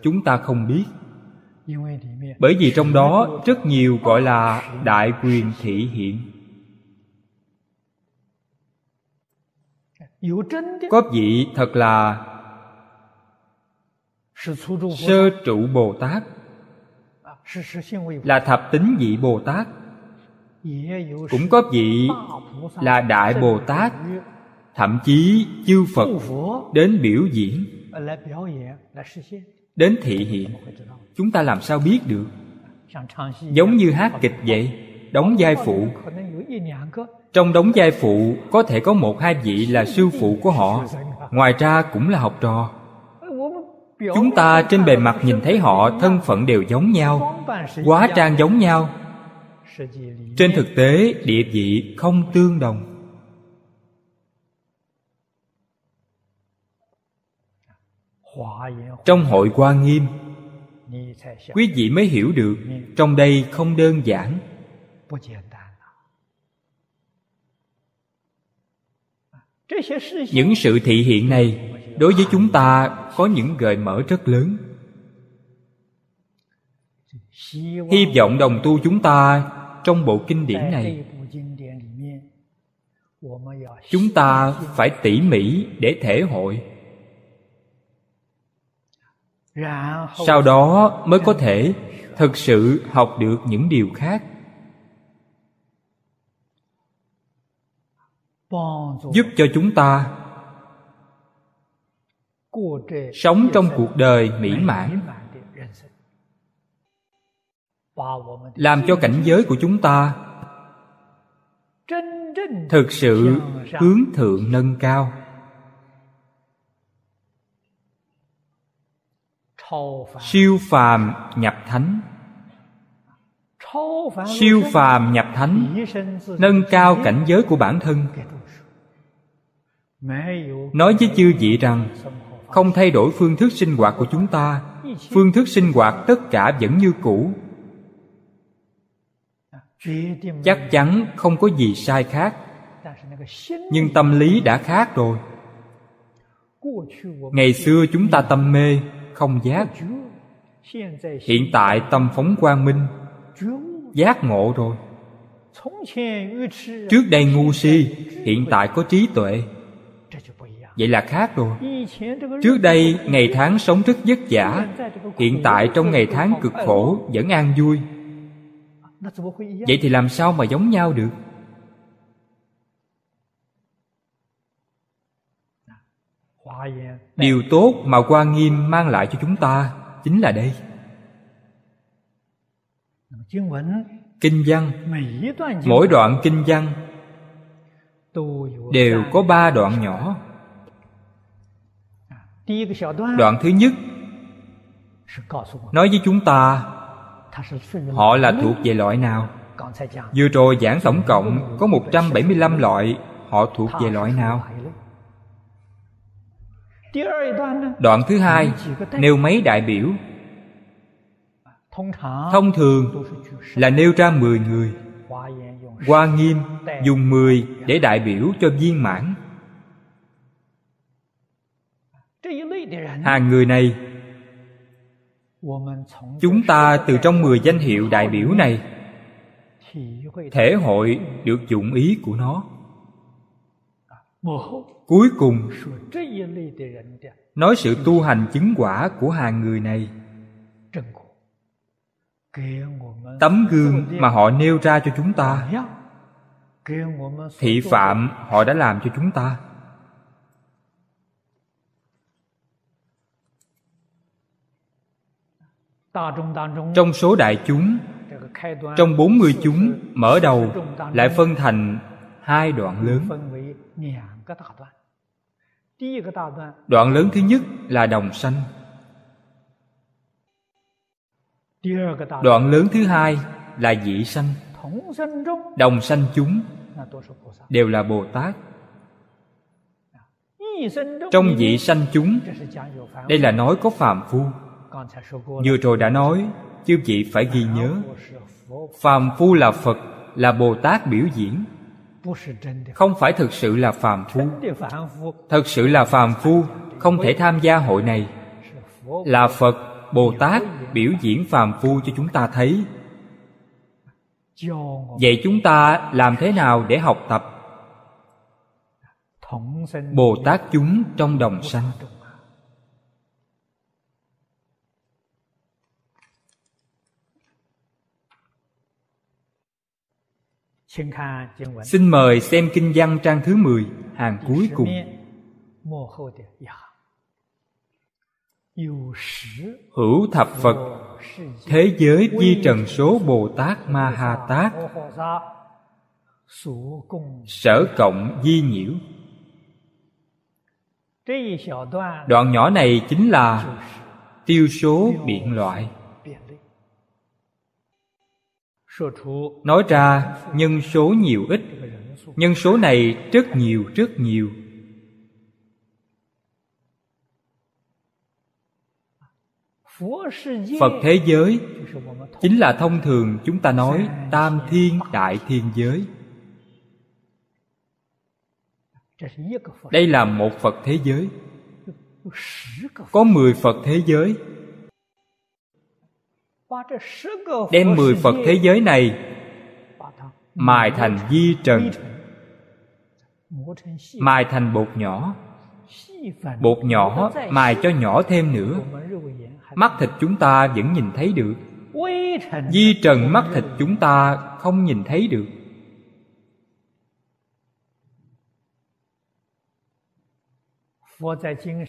chúng ta không biết. bởi vì trong đó rất nhiều gọi là đại quyền thị hiện có vị thật là sơ trụ bồ tát. là thập tính vị bồ tát. cũng có vị là đại bồ tát. thậm chí chư phật đến biểu diễn. đến thị hiện. chúng ta làm sao biết được? giống như hát kịch vậy. đóng vai phụ. trong đóng vai phụ có thể có một hai vị là sư phụ của họ. ngoài ra cũng là học trò chúng ta trên bề mặt nhìn thấy họ thân phận đều giống nhau, quá trang giống nhau. Trên thực tế, địa vị không tương đồng. Trong hội hoa nghiêm, quý vị mới hiểu được trong đây không đơn giản. Những sự thị hiện này đối với chúng ta, có những gợi mở rất lớn. Hy vọng đồng tu chúng ta trong bộ kinh điển này. Chúng ta phải tỉ mỉ để thể hội. Sau đó mới có thể thực sự học được những điều khác. Giúp cho chúng ta sống trong cuộc đời mỹ mãn. Làm cho cảnh giới của chúng ta thực sự hướng thượng nâng cao. Siêu phàm nhập thánh. Siêu phàm nhập thánh, nâng cao cảnh giới của bản thân. Nói với chư vị rằng không thay đổi phương thức sinh hoạt của chúng ta. Phương thức sinh hoạt tất cả vẫn như cũ. Chắc chắn không có gì sai khác. Nhưng tâm lý đã khác rồi. Ngày xưa chúng ta tâm mê, không giác. Hiện tại tâm phóng quang minh, giác ngộ rồi. Trước đây ngu si, hiện tại có trí tuệ vậy là khác rồi. Trước đây ngày tháng sống rất vất vả hiện tại trong ngày tháng cực khổ vẫn an vui. Vậy thì làm sao mà giống nhau được? Điều tốt mà hoa nghiêm mang lại cho chúng ta chính là đây. Kinh văn. Mỗi đoạn kinh văn đều có ba đoạn nhỏ đoạn thứ nhất. nói với chúng ta họ là thuộc về loại nào? vừa rồi giảng tổng cộng có 175 loại họ thuộc về loại nào? đoạn thứ hai nêu mấy đại biểu? thông thường là nêu ra 10 người. Hoa nghiêm dùng 10 để đại biểu cho viên mãn hàng người này. Chúng ta từ trong mười danh hiệu đại biểu này thể hội được dụng ý của nó. Cuối cùng, nói sự tu hành chứng quả của hàng người này. Tấm gương mà họ nêu ra cho chúng ta. Thị phạm họ đã làm cho chúng ta. Trong số đại chúng trong bốn mươi chúng mở đầu lại phân thành hai đoạn lớn. đoạn lớn thứ nhất là đồng sanh. Đoạn lớn thứ hai là dị sanh. Đồng sanh chúng đều là bồ tát. Trong vị sanh chúng đây là nói có phàm phu vừa rồi đã nói chư vị phải ghi nhớ. Phàm phu là phật, là bồ tát biểu diễn. Không phải thực sự là phàm phu. Thật sự là phàm phu, không thể tham gia hội này. Là phật, bồ tát biểu diễn phàm phu cho chúng ta thấy. Vậy chúng ta làm thế nào để học tập? Bồ tát chúng trong đồng sanh. Xin mời xem kinh văn trang thứ 10, hàng cuối cùng. Hữu thập Phật, thế giới di trần số Bồ Tát Ma Ha Tát, sở cộng di nhiễu. Đoạn nhỏ này chính là tiêu số biện loại nói ra nhân số nhiều ít. Nhân số này rất nhiều rất nhiều. Phật thế giới chính là thông thường, chúng ta nói, tam thiên, đại thiên giới. Đây là một phật thế giới. Có mười phật thế giới đem mười phật thế giới này mài thành di trần. Mài thành bột nhỏ. Bột nhỏ mài cho nhỏ thêm nữa. Mắt thịt chúng ta vẫn nhìn thấy được. Di trần mắt thịt chúng ta không nhìn thấy được.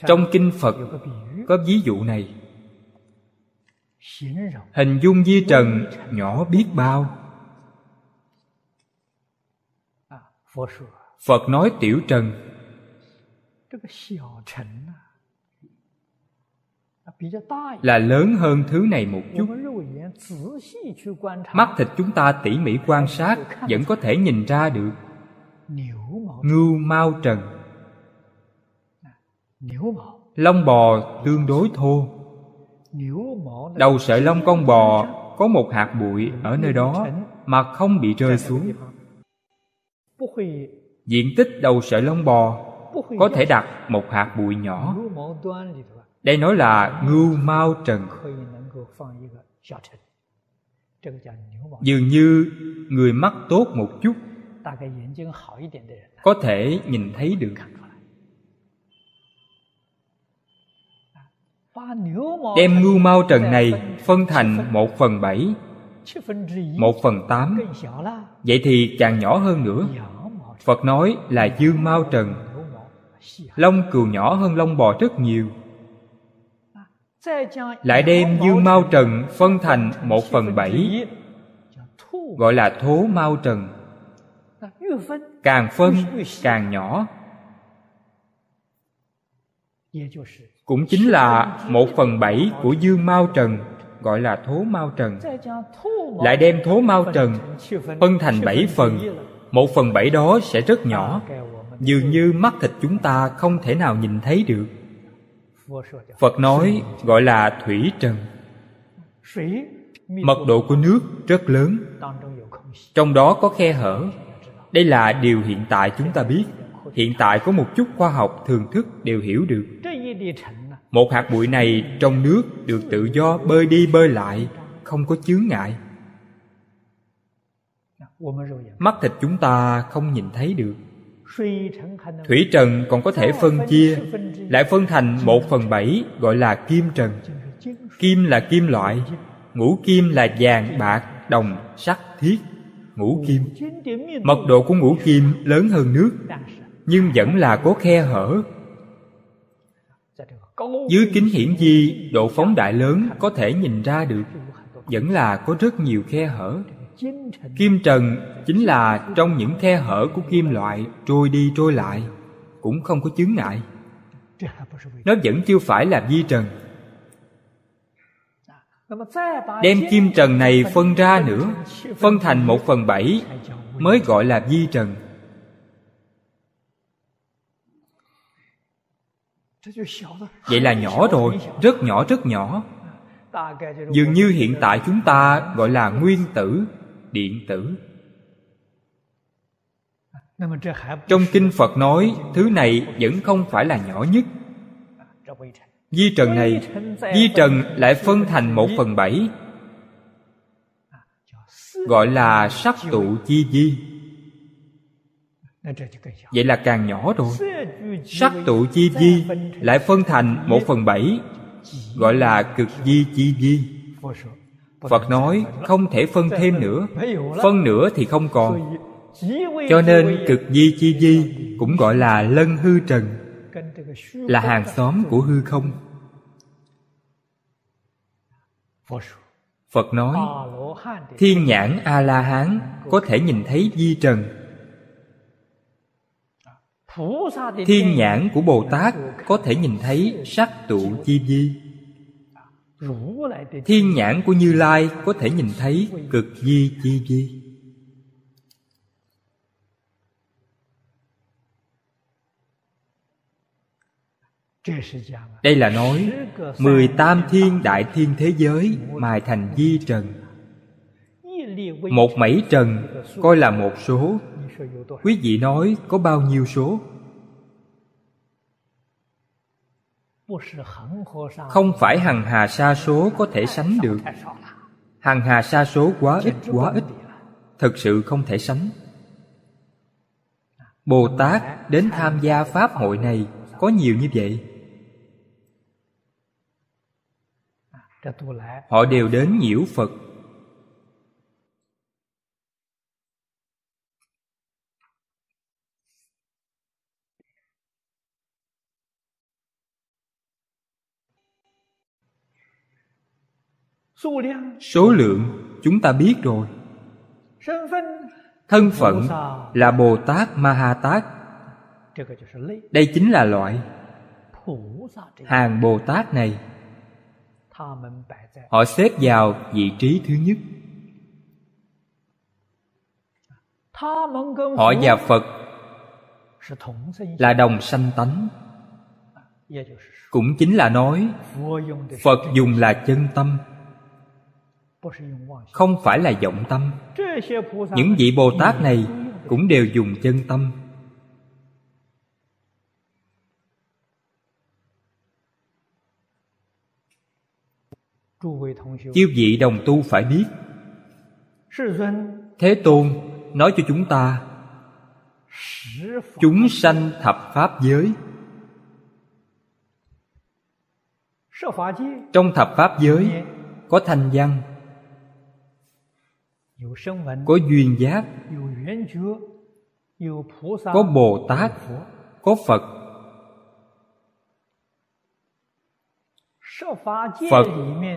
Trong kinh phật có ví dụ này hình dung di trần nhỏ biết bao. Phật nói tiểu trần. Là lớn hơn thứ này một chút. Mắt thịt chúng ta tỉ mỉ quan sát, vẫn có thể nhìn ra được. Ngưu mau trần. Lông bò tương đối thô đầu sợi lông con bò có một hạt bụi ở nơi đó mà không bị rơi xuống. diện tích đầu sợi lông bò có thể đặt một hạt bụi nhỏ. Đây nói là ngưu mau trần. Dường như người mắt tốt một chút. Có thể nhìn thấy được đem ngưu mau trần này phân thành một phần bảy, một phần tám. Vậy thì càng nhỏ hơn nữa. Phật nói là dương mau trần. Lông cừu nhỏ hơn lông bò rất nhiều. Lại đem dương mau trần phân thành một phần bảy, gọi là thố mau trần. Càng phân, càng nhỏ cũng chính là một phần bảy của dương mao trần, gọi là thố mao trần. Lại đem thố mao trần phân thành bảy phần. Một phần bảy đó sẽ rất nhỏ, dường như mắt thịt chúng ta không thể nào nhìn thấy được. Phật nói, gọi là thủy trần. Mật độ của nước rất lớn, trong đó có khe hở. Đây là điều hiện tại chúng ta biết. Hiện tại có một chút khoa học thường thức đều hiểu được một hạt bụi này trong nước được tự do bơi đi bơi lại không có chướng ngại mắt thịt chúng ta không nhìn thấy được thủy trần còn có thể phân chia lại phân thành một phần bảy gọi là kim trần kim là kim loại ngũ kim là vàng bạc đồng sắt thiết ngũ kim mật độ của ngũ kim lớn hơn nước nhưng vẫn là có khe hở dưới kính hiển vi, độ phóng đại lớn có thể nhìn ra được. Vẫn là có rất nhiều khe hở. Kim trần chính là trong những khe hở của kim loại trôi đi trôi lại, cũng không có chướng ngại. Nó vẫn chưa phải là vi trần. Đem kim trần này phân ra nữa, phân thành một phần bảy, mới gọi là vi trần. Vậy là nhỏ rồi rất nhỏ rất nhỏ. Dường như hiện tại chúng ta gọi là nguyên tử điện tử. Trong kinh phật nói thứ này vẫn không phải là nhỏ nhất. Di trần này di trần lại phân thành một phần bảy gọi là sắc tụ chi di vậy là càng nhỏ rồi sắc tụ chi di lại phân thành một phần bảy gọi là cực di chi di. phật nói không thể phân thêm nữa. phân nữa thì không còn. Cho nên cực di chi di cũng gọi là lân hư trần. Là hàng xóm của hư không. Phật nói thiên nhãn a la hán có thể nhìn thấy di trần thiên nhãn của bồ tát có thể nhìn thấy sắc tụ chi di thiên nhãn của như lai có thể nhìn thấy cực di chi di đây là nói, mười tam thiên đại thiên thế giới mài thành di trần. Một mảy trần coi là một số quý vị nói có bao nhiêu số? Không phải hằng hà sa số có thể sánh được. Hằng hà sa số quá ít quá ít. Thực sự không thể sánh. Bồ tát đến tham gia pháp hội này có nhiều như vậy? Họ đều đến nhiễu phật. Số lượng chúng ta biết rồi. Thân phận là bồ tát ma ha tát đây chính là loại hàng bồ tát này. Họ xếp vào vị trí thứ nhất. Họ và phật là đồng sanh tánh. Cũng chính là nói phật dùng là chân tâm không phải là vọng tâm. những vị bồ tát này cũng đều dùng chân tâm. chư vị đồng tu phải biết. thế tôn nói cho chúng ta chúng sanh thập pháp giới. trong thập pháp giới có thanh văn có duyên giác có bồ tát có phật. phật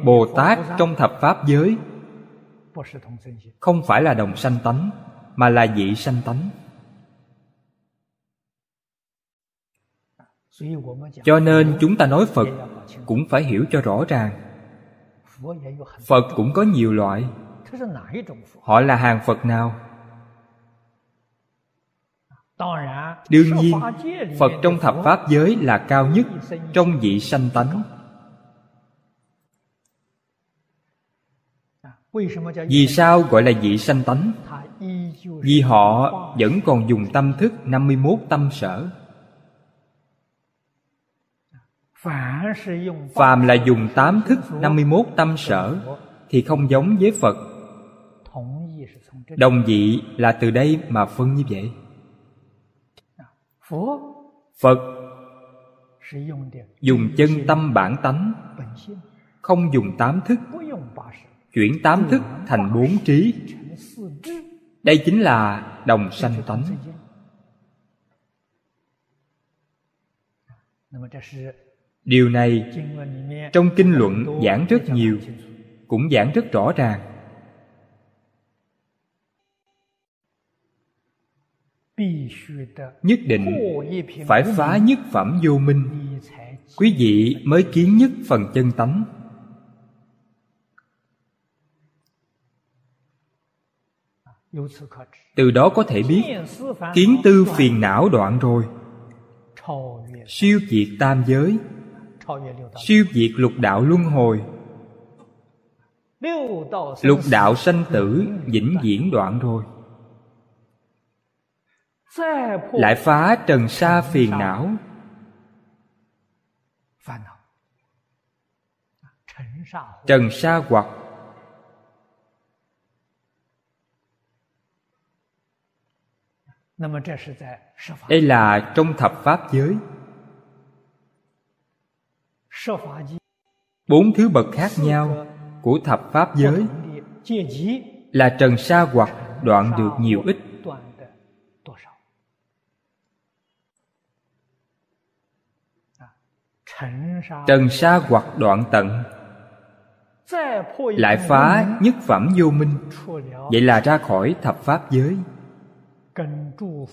bồ tát trong thập pháp giới. không phải là đồng sanh tánh mà là dị sanh tánh. cho nên chúng ta nói phật cũng phải hiểu cho rõ ràng. phật cũng có nhiều loại họ là hàng phật nào? đương nhiên phật trong thập pháp giới là cao nhất trong vị sanh tánh. vì sao gọi là vị sanh tánh? vì họ vẫn còn dùng tâm thức 51 tâm sở. Phàm là dùng tám thức 51 tâm sở Thì không giống với Phật Đồng vị là từ đây mà phân như vậy. Phật dùng chân tâm bản tánh Không dùng tám thức Chuyển tám thức thành bốn trí. Đây chính là đồng sanh tánh. điều này trong kinh luận giảng rất nhiều cũng giảng rất rõ ràng nhất định phải phá nhất phẩm vô minh. quý vị mới kiến nhất phần chân tánh. từ đó có thể biết kiến tư phiền não đoạn rồi. siêu diệt tam giới. siêu diệt lục đạo luân hồi. lục đạo sanh tử vĩnh viễn đoạn rồi lại phá trần sa phiền não. Trần sa hoặc. Đây là trong thập pháp giới. Bốn thứ bậc khác nhau của thập pháp giới là trần sa hoặc, đoạn được nhiều ít. Trần sa hoặc đoạn tận. Lại phá nhất phẩm vô minh. Vậy là ra khỏi thập pháp giới.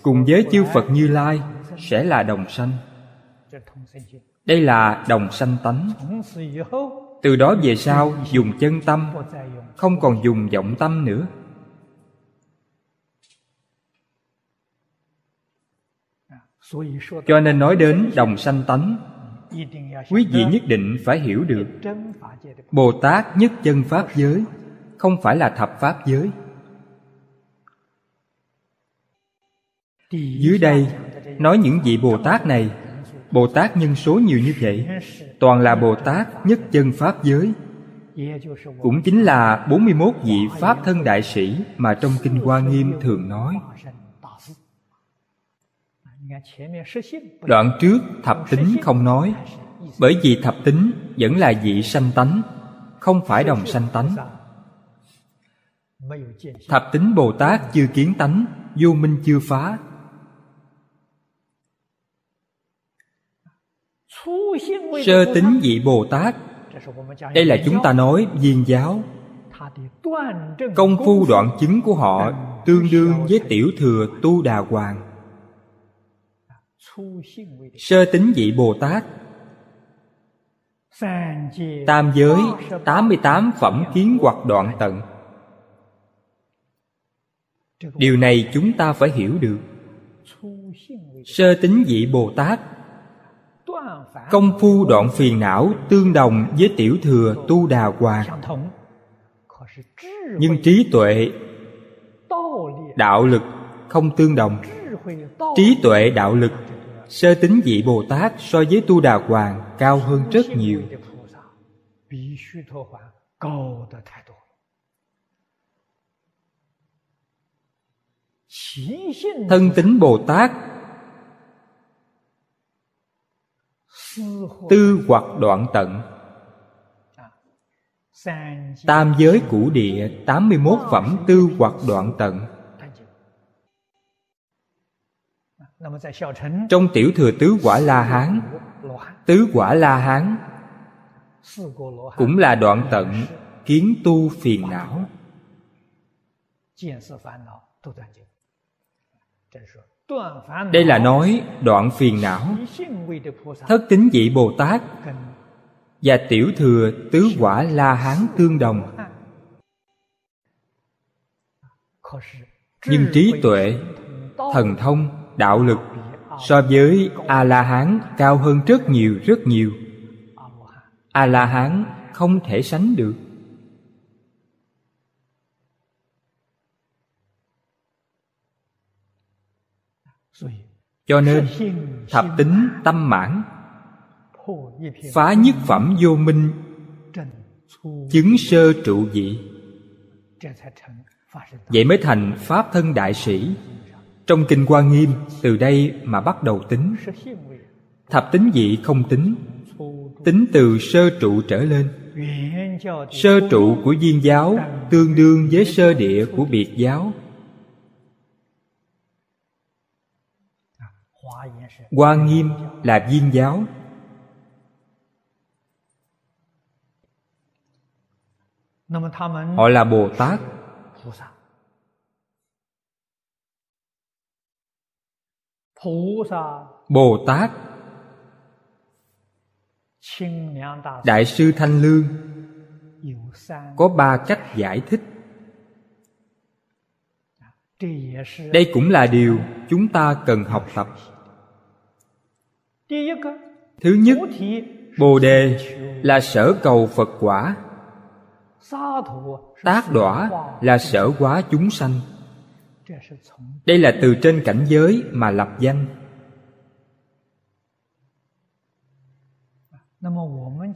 Cùng với chư phật như lai sẽ là đồng sanh. Đây là đồng sanh tánh. Từ đó về sau, dùng chân tâm, không còn dùng vọng tâm nữa. Cho nên nói đến đồng sanh tánh quý vị nhất định phải hiểu được, bồ tát nhất chân pháp giới không phải là thập pháp giới dưới đây, nói những vị bồ tát này, bồ tát nhân số nhiều như vậy, toàn là bồ tát nhất chân pháp giới cũng chính là 41 vị Pháp thân đại sĩ mà trong Kinh Hoa Nghiêm thường nói. Đoạn trước thập tính không nói, bởi vì thập tính vẫn là vị sanh tánh, không phải đồng sanh tánh. Thập tính Bồ Tát chưa kiến tánh, vô minh chưa phá, sơ tính vị bồ tát đây là chúng ta nói viên giáo. Công phu đoạn chứng của họ tương đương với tiểu thừa tu đà hoàng sơ tính vị bồ tát. Tam giới 88 phẩm kiến hoặc đoạn tận. Điều này chúng ta phải hiểu được. Sơ tính vị bồ tát. Công phu đoạn phiền não tương đồng với tiểu thừa tu đà hoàng nhưng trí tuệ, đạo lực không tương đồng. Trí tuệ, đạo lực sơ tính vị bồ tát so với tu đà hoàng cao hơn rất nhiều. Thân tính bồ tát tư hoặc đoạn tận. Tam giới cũ địa 81 phẩm tư hoặc đoạn tận. Trong tiểu thừa tứ quả La Hán Tứ quả La Hán Cũng là đoạn tận kiến tu phiền não. đây là nói đoạn phiền não thất tính vị bồ tát và tiểu thừa tứ quả la hán tương đồng. nhưng trí tuệ thần thông đạo lực so với a la hán cao hơn rất nhiều rất nhiều. A la hán không thể sánh được. Cho nên, thập tính tâm mãn, phá nhất phẩm vô minh, chứng sơ trụ vị. Vậy mới thành pháp thân đại sĩ trong kinh hoa nghiêm, từ đây mà bắt đầu tính. Thập tính dị không tính. Tính từ sơ trụ trở lên. Sơ trụ của viên giáo tương đương với sơ địa của biệt giáo. Hoa Nghiêm là viên giáo. Họ là Bồ Tát. Bồ Tát. Đại sư Thanh Lương. Có ba cách giải thích. Đây cũng là điều chúng ta cần học tập. Thứ nhất bồ đề là sở cầu phật quả. Tác đọa là sở hóa chúng sanh đây là từ trên cảnh giới mà lập danh.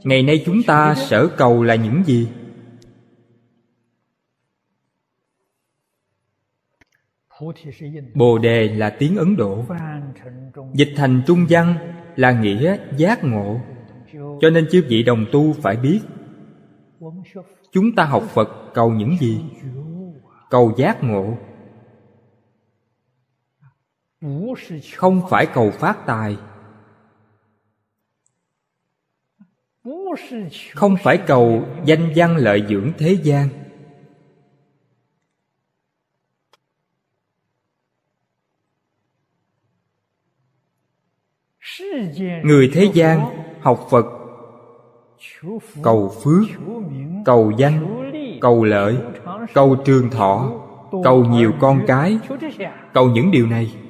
Ngày nay chúng ta sở cầu là những gì? Bồ đề là tiếng ấn độ. Dịch thành trung văn là nghĩa giác ngộ. Cho nên chư vị đồng tu phải biết, chúng ta học phật cầu những gì? Cầu giác ngộ không phải cầu phát tài. Không phải cầu danh văn lợi dưỡng thế gian. Người thế gian học phật, cầu phước, cầu danh, cầu lợi, cầu trường thọ, cầu nhiều con cái, cầu những điều này.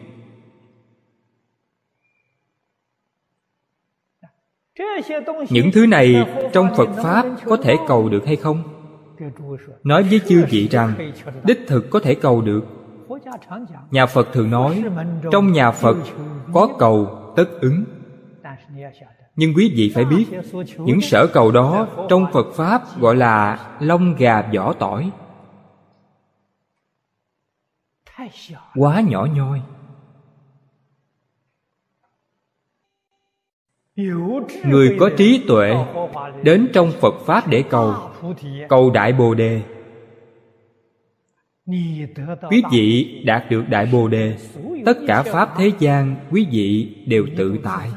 Những thứ này trong phật pháp có thể cầu được hay không? Nói với chư vị rằng, đích thực có thể cầu được. Nhà phật thường nói, trong nhà phật có cầu tất ứng. Nhưng quý vị phải biết, những sở cầu đó trong phật pháp gọi là lông gà vỏ tỏi. Quá nhỏ nhoi. Người có trí tuệ đến trong phật pháp để cầu cầu đại bồ đề. Quý vị đạt được đại bồ đề, tất cả pháp thế gian quý vị đều tự tại.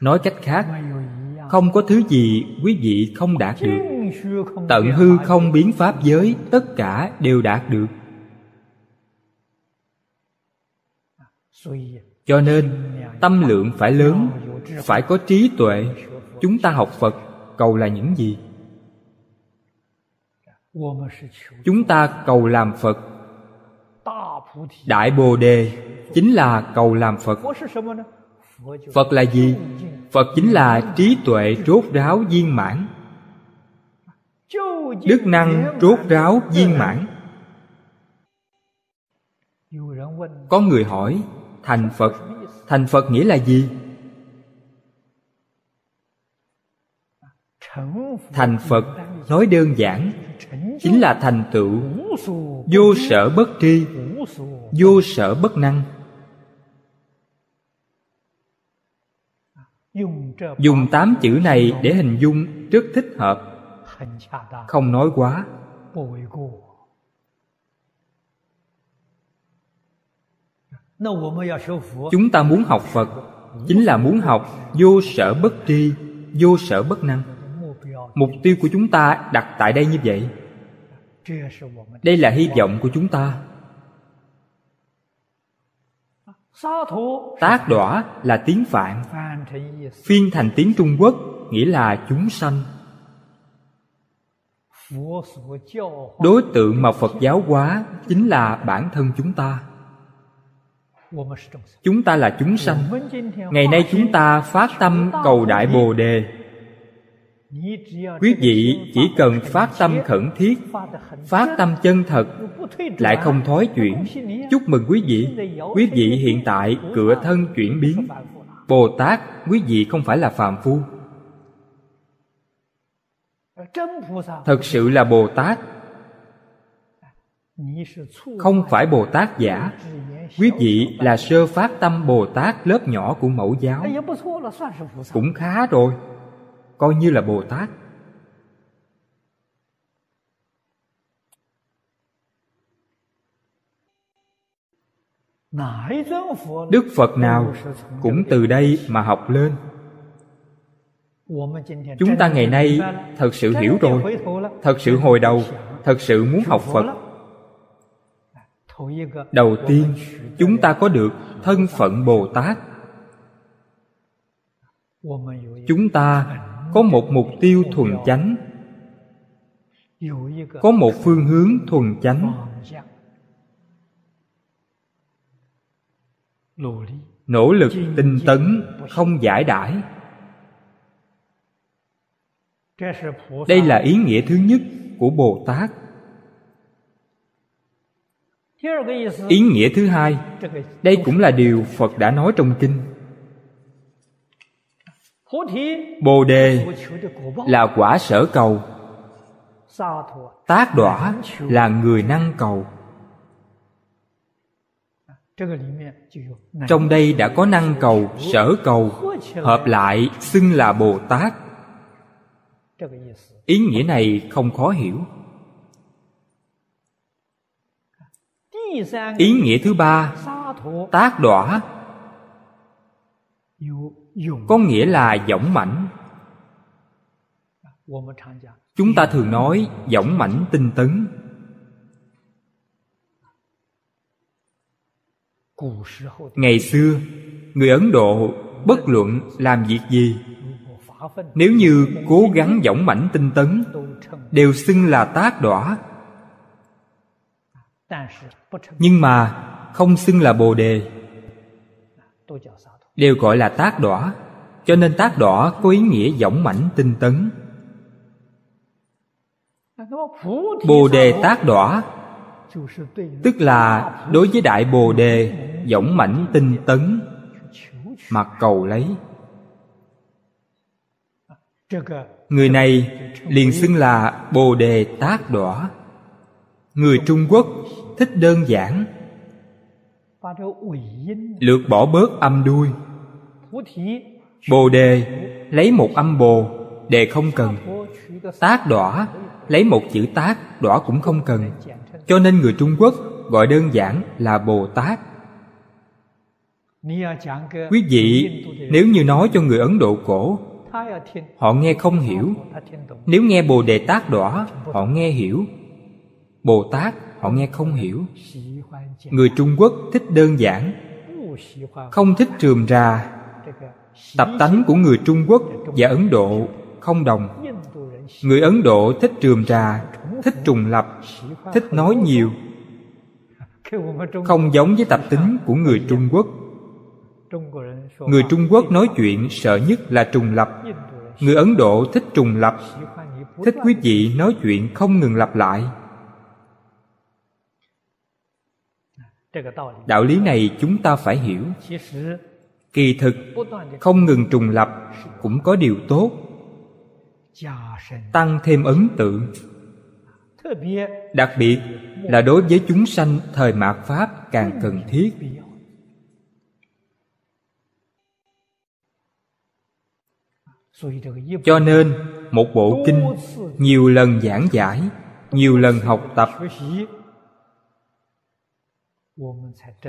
Nói cách khác, không có thứ gì quý vị không đạt được. Tận hư không biến pháp giới, tất cả đều đạt được. Cho nên, tâm lượng phải lớn, phải có trí tuệ. Chúng ta học phật, cầu là những gì? Chúng ta cầu làm phật. Đại bồ đề chính là cầu làm phật. Phật là gì? Phật chính là trí tuệ rốt ráo viên mãn. Đức năng rốt ráo viên mãn. Có người hỏi thành phật. Thành phật nghĩa là gì? Thành phật nói đơn giản, chính là thành tựu. Vô sở bất tri, vô sở bất năng. Dùng tám chữ này để hình dung rất thích hợp. Không nói quá. Chúng ta muốn học phật chính là muốn học vô sở bất tri vô sở bất năng。mục tiêu của chúng ta đặt tại đây như vậy。đây là hy vọng của chúng ta tác đọa là tiếng phạn phiên thành tiếng trung quốc nghĩa là chúng sanh đối tượng mà phật giáo hóa chính là bản thân chúng ta chúng ta là chúng sanh. Ngày nay chúng ta phát tâm cầu đại bồ đề. Quý vị chỉ cần phát tâm khẩn thiết, phát tâm chân thật, lại không thói chuyển. Chúc mừng quý vị. Quý vị hiện tại cửa thân chuyển biến. Bồ tát, quý vị không phải là phàm phu. Thật sự là bồ tát. Không phải bồ tát giả quý vị là sơ phát tâm bồ tát lớp nhỏ của mẫu giáo. Cũng khá rồi. Coi như là bồ tát. Đức phật nào cũng từ đây mà học lên. Chúng ta ngày nay thật sự hiểu rồi. Thật sự hồi đầu. Thật sự muốn học phật đầu tiên, chúng ta có được thân phận bồ tát chúng ta có một mục tiêu thuần chánh, có một phương hướng thuần chánh. Nỗ lực tinh tấn, không giải đãi. Đây là ý nghĩa thứ nhất của bồ tát ý nghĩa thứ hai. Đây cũng là điều phật đã nói trong kinh. Bồ đề là quả sở cầu. Tác đọa là người năng cầu. Trong đây đã có năng cầu sở cầu hợp lại xưng là bồ tát. Ý nghĩa này không khó hiểu ý nghĩa thứ ba, tác đọa. Có nghĩa là dõng mãnh. Chúng ta thường nói dõng mãnh tinh tấn. Ngày xưa, người ấn độ bất luận làm việc gì, nếu như cố gắng dõng mãnh tinh tấn, đều xưng là tác đọa nhưng mà không xưng là bồ đề. đều gọi là tác đọa cho nên tác đọa có ý nghĩa dõng mãnh tinh tấn. bồ đề tác đọa tức là đối với đại bồ đề dõng mãnh tinh tấn mà cầu lấy. người này liền xưng là bồ đề tác đọa người trung quốc thích đơn giản. Lược bỏ bớt âm đuôi. Bồ đề lấy một âm bồ đề không cần. Tác đọa lấy một chữ tác đọa cũng không cần. Cho nên người trung quốc gọi đơn giản là bồ tát. Quý vị nếu như nói cho người ấn độ cổ họ nghe không hiểu. Nếu nghe bồ đề tát đọa họ nghe hiểu. Bồ tát họ nghe không hiểu. Người trung quốc thích đơn giản, không thích trường rà. Tập tánh của người trung quốc và ấn độ không đồng. Người ấn độ thích trường trà thích trùng lập, thích nói nhiều. Không giống với tập tính của người trung quốc. Người trung quốc nói chuyện sợ nhất là trùng lập. Người ấn độ thích trùng lập, thích quý vị nói chuyện không ngừng lặp lại. Đạo lý này chúng ta phải hiểu. kỳ thực không ngừng trùng lập cũng có điều tốt. tăng thêm ấn tượng. đặc biệt là đối với chúng sanh thời mạt pháp càng cần thiết. cho nên một bộ kinh nhiều lần giảng giải nhiều lần học tập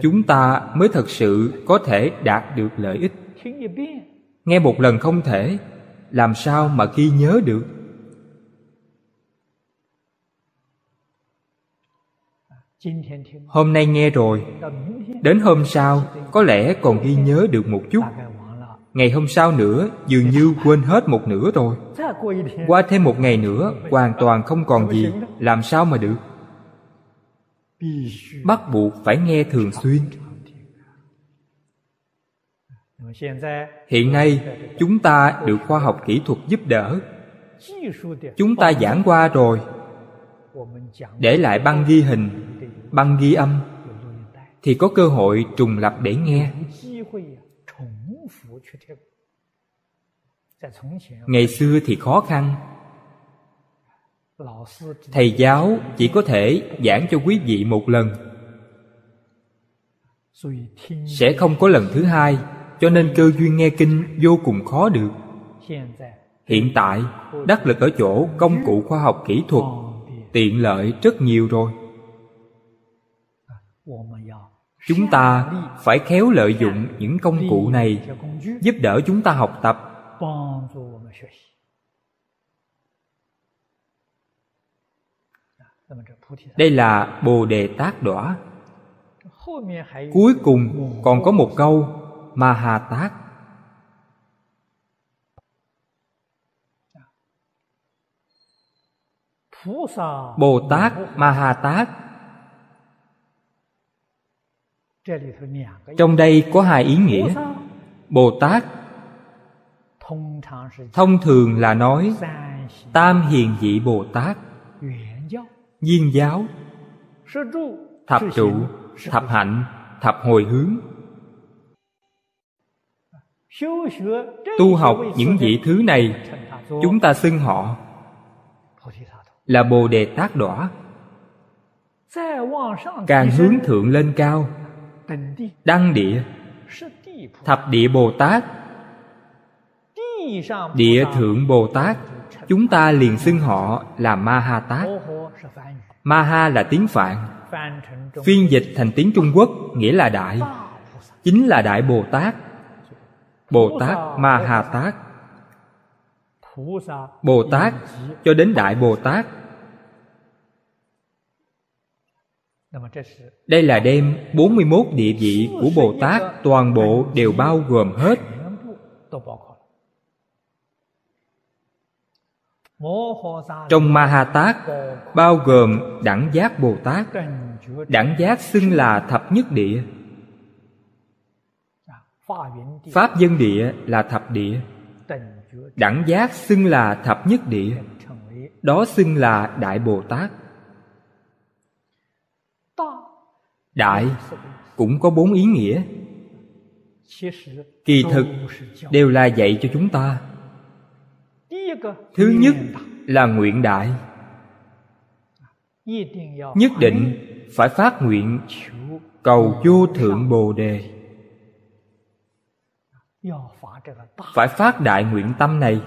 chúng ta mới thật sự có thể đạt được lợi ích. Nghe một lần không thể, làm sao mà ghi nhớ được? Hôm nay nghe rồi. Đến hôm sau, có lẽ còn ghi nhớ được một chút. Ngày hôm sau nữa, dường như quên hết một nửa rồi. Qua thêm một ngày nữa, hoàn toàn không còn gì. Làm sao mà được? Bắt buộc phải nghe thường xuyên. Hiện nay, chúng ta được khoa học kỹ thuật giúp đỡ. Chúng ta giảng qua rồi. Để lại băng ghi hình, băng ghi âm, thì có cơ hội trùng lập để nghe. Ngày xưa thì khó khăn thầy giáo chỉ có thể giảng cho quý vị một lần. Sẽ không có lần thứ hai, cho nên cơ duyên nghe kinh vô cùng khó được. Hiện tại, đắc lực ở chỗ công cụ khoa học kỹ thuật, tiện lợi rất nhiều rồi. Chúng ta phải khéo lợi dụng những công cụ này, giúp đỡ chúng ta học tập. Đây là bồ đề tác đỏa cuối cùng còn có một câu ma hà tác bồ tát ma hà tát. Trong đây có hai ý nghĩa. Bồ tát thông thường là nói, tam hiền vị bồ tát viên giáo. Thập trụ thập hạnh thập hồi hướng. Tu học những vị thứ này chúng ta xưng họ là bồ đề tát đỏ. Càng hướng thượng lên cao. Đăng địa. Thập địa bồ tát. Địa thượng bồ tát. Chúng ta liền xưng họ là ma ha tát ma ha là tiếng phạn. Phiên dịch thành tiếng trung quốc, nghĩa là đại. Chính là đại bồ tát. Bồ tát Maha tát. Bồ tát cho đến đại bồ tát. Đây là đêm 41 địa vị của Bồ Tát, toàn bộ đều bao gồm hết. Trong Maha bao gồm đẳng giác Bồ Tát. Đẳng giác xưng là thập nhất địa. Pháp dân địa là thập địa. Đẳng giác xưng là thập nhất địa. Đó xưng là Đại Bồ Tát. đại cũng có bốn ý nghĩa kỳ thực, đều là dạy cho chúng ta thứ nhất là nguyện đại. Nhất định phải phát nguyện cầu vô thượng bồ đề. Phải phát đại nguyện tâm này.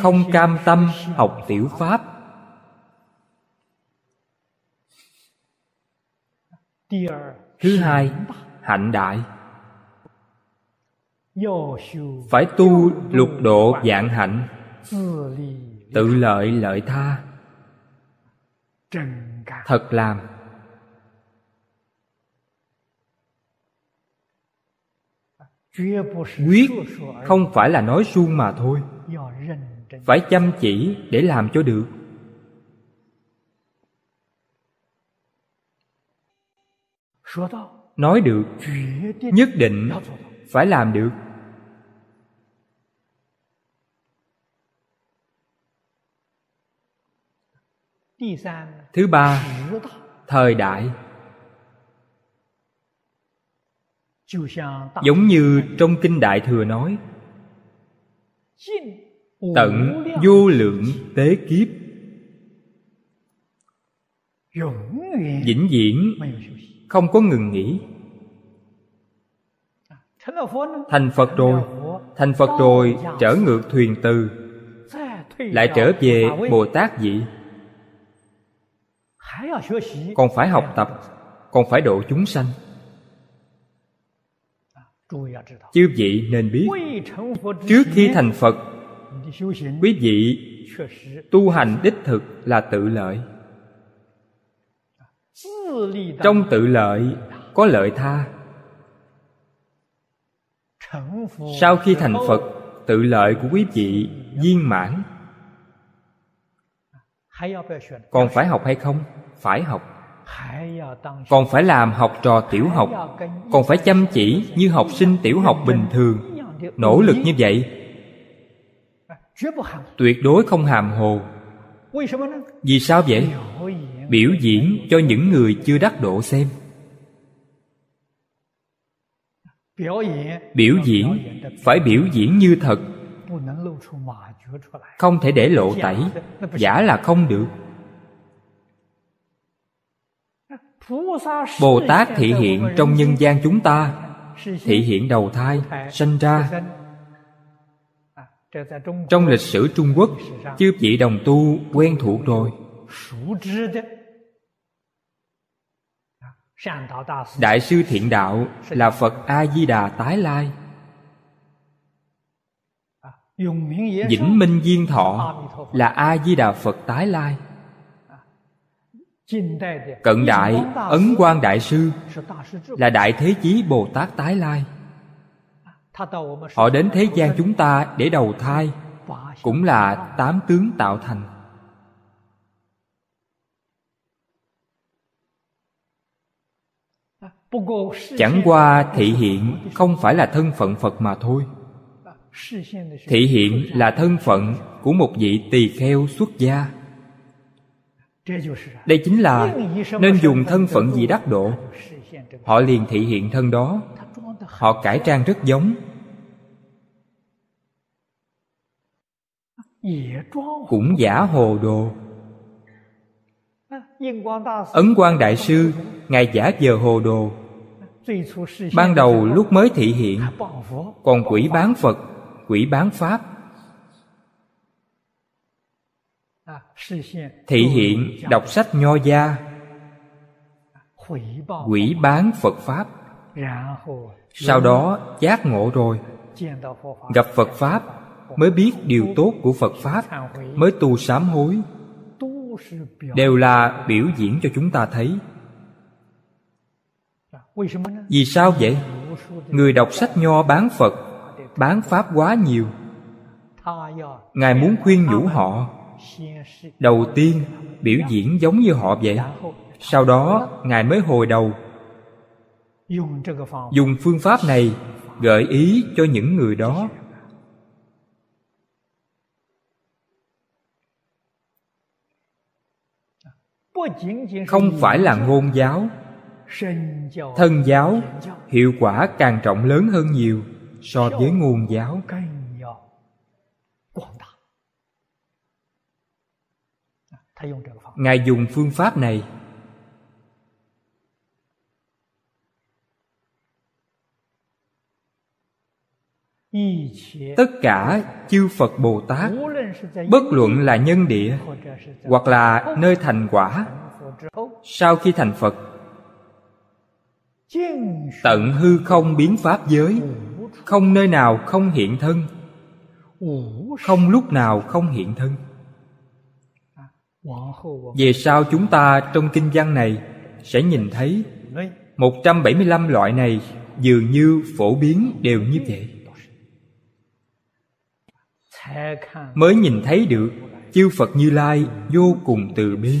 Không cam tâm học tiểu pháp. Thứ hai hạnh đại phải tu lục độ dạng hạnh. Tự lợi lợi tha. Thật làm. Quyết không phải là nói suông mà thôi. Phải chăm chỉ để làm cho được. Nói được nhất định phải làm được. Thứ ba thời đại. Giống như trong kinh đại thừa nói tận vô lượng tế kiếp. Vĩnh viễn không có ngừng nghỉ thành phật rồi. Thành phật rồi trở ngược thuyền từ. Lại trở về bồ tát vị. Còn phải học tập còn phải độ chúng sanh. Chư vị nên biết trước khi thành phật quý vị tu hành đích thực là tự lợi. Trong tự lợi có lợi tha sau khi thành phật, tự lợi của quý vị viên mãn. Còn phải học hay không? Phải học. Còn phải làm học trò tiểu học. Còn phải chăm chỉ như học sinh tiểu học bình thường. Nỗ lực như vậy, tuyệt đối không hàm hồ. Vì sao vậy? Biểu diễn cho những người chưa đắc độ xem. Biểu diễn phải biểu diễn như thật. Không thể để lộ tẩy. Giả là không được. Bồ tát thị hiện trong nhân gian chúng ta. Thị hiện đầu thai, sanh ra. Trong lịch sử trung quốc, chư vị đồng tu quen thuộc rồi đại sư thiện đạo là phật a di đà tái lai vĩnh minh diên thọ là a di đà phật tái lai. Cận đại ấn quang đại sư là đại thế chí bồ tát tái lai. Họ đến thế gian chúng ta để đầu thai cũng là tám tướng tạo thành chẳng qua thị hiện không phải là thân phận phật mà thôi. Thị hiện là thân phận của một vị tỳ kheo xuất gia. Đây chính là nên dùng thân phận gì đắc độ. Họ liền thị hiện thân đó. Họ cải trang rất giống. Cũng giả hồ đồ. Ấn quang đại sư, ngài giả giờ hồ đồ ban đầu lúc mới thị hiện còn quỷ bán phật quỷ bán pháp. thị hiện đọc sách nho gia quỷ bán phật pháp. sau đó giác ngộ rồi. gặp phật pháp mới biết điều tốt của phật pháp mới tu sám hối. đều là biểu diễn cho chúng ta thấy vì sao vậy? Người đọc sách nho bán phật, bán pháp quá nhiều. Ngài muốn khuyên nhủ họ. Đầu tiên, biểu diễn giống như họ vậy. Sau đó, ngài mới hồi đầu. Dùng phương pháp này gợi ý cho những người đó. Không phải là ngôn giáo thân giáo, hiệu quả càng trọng lớn hơn nhiều so với nguồn giáo. Ngài dùng phương pháp này. Tất cả chư phật bồ tát, bất luận là nhân địa hoặc là nơi thành quả, sau khi thành phật tận hư không biến pháp giới, không nơi nào không hiện thân. Không lúc nào không hiện thân. Về sau chúng ta trong kinh văn này sẽ nhìn thấy 175 loại này dường như phổ biến đều như vậy. Mới nhìn thấy được, chư phật như lai vô cùng từ bi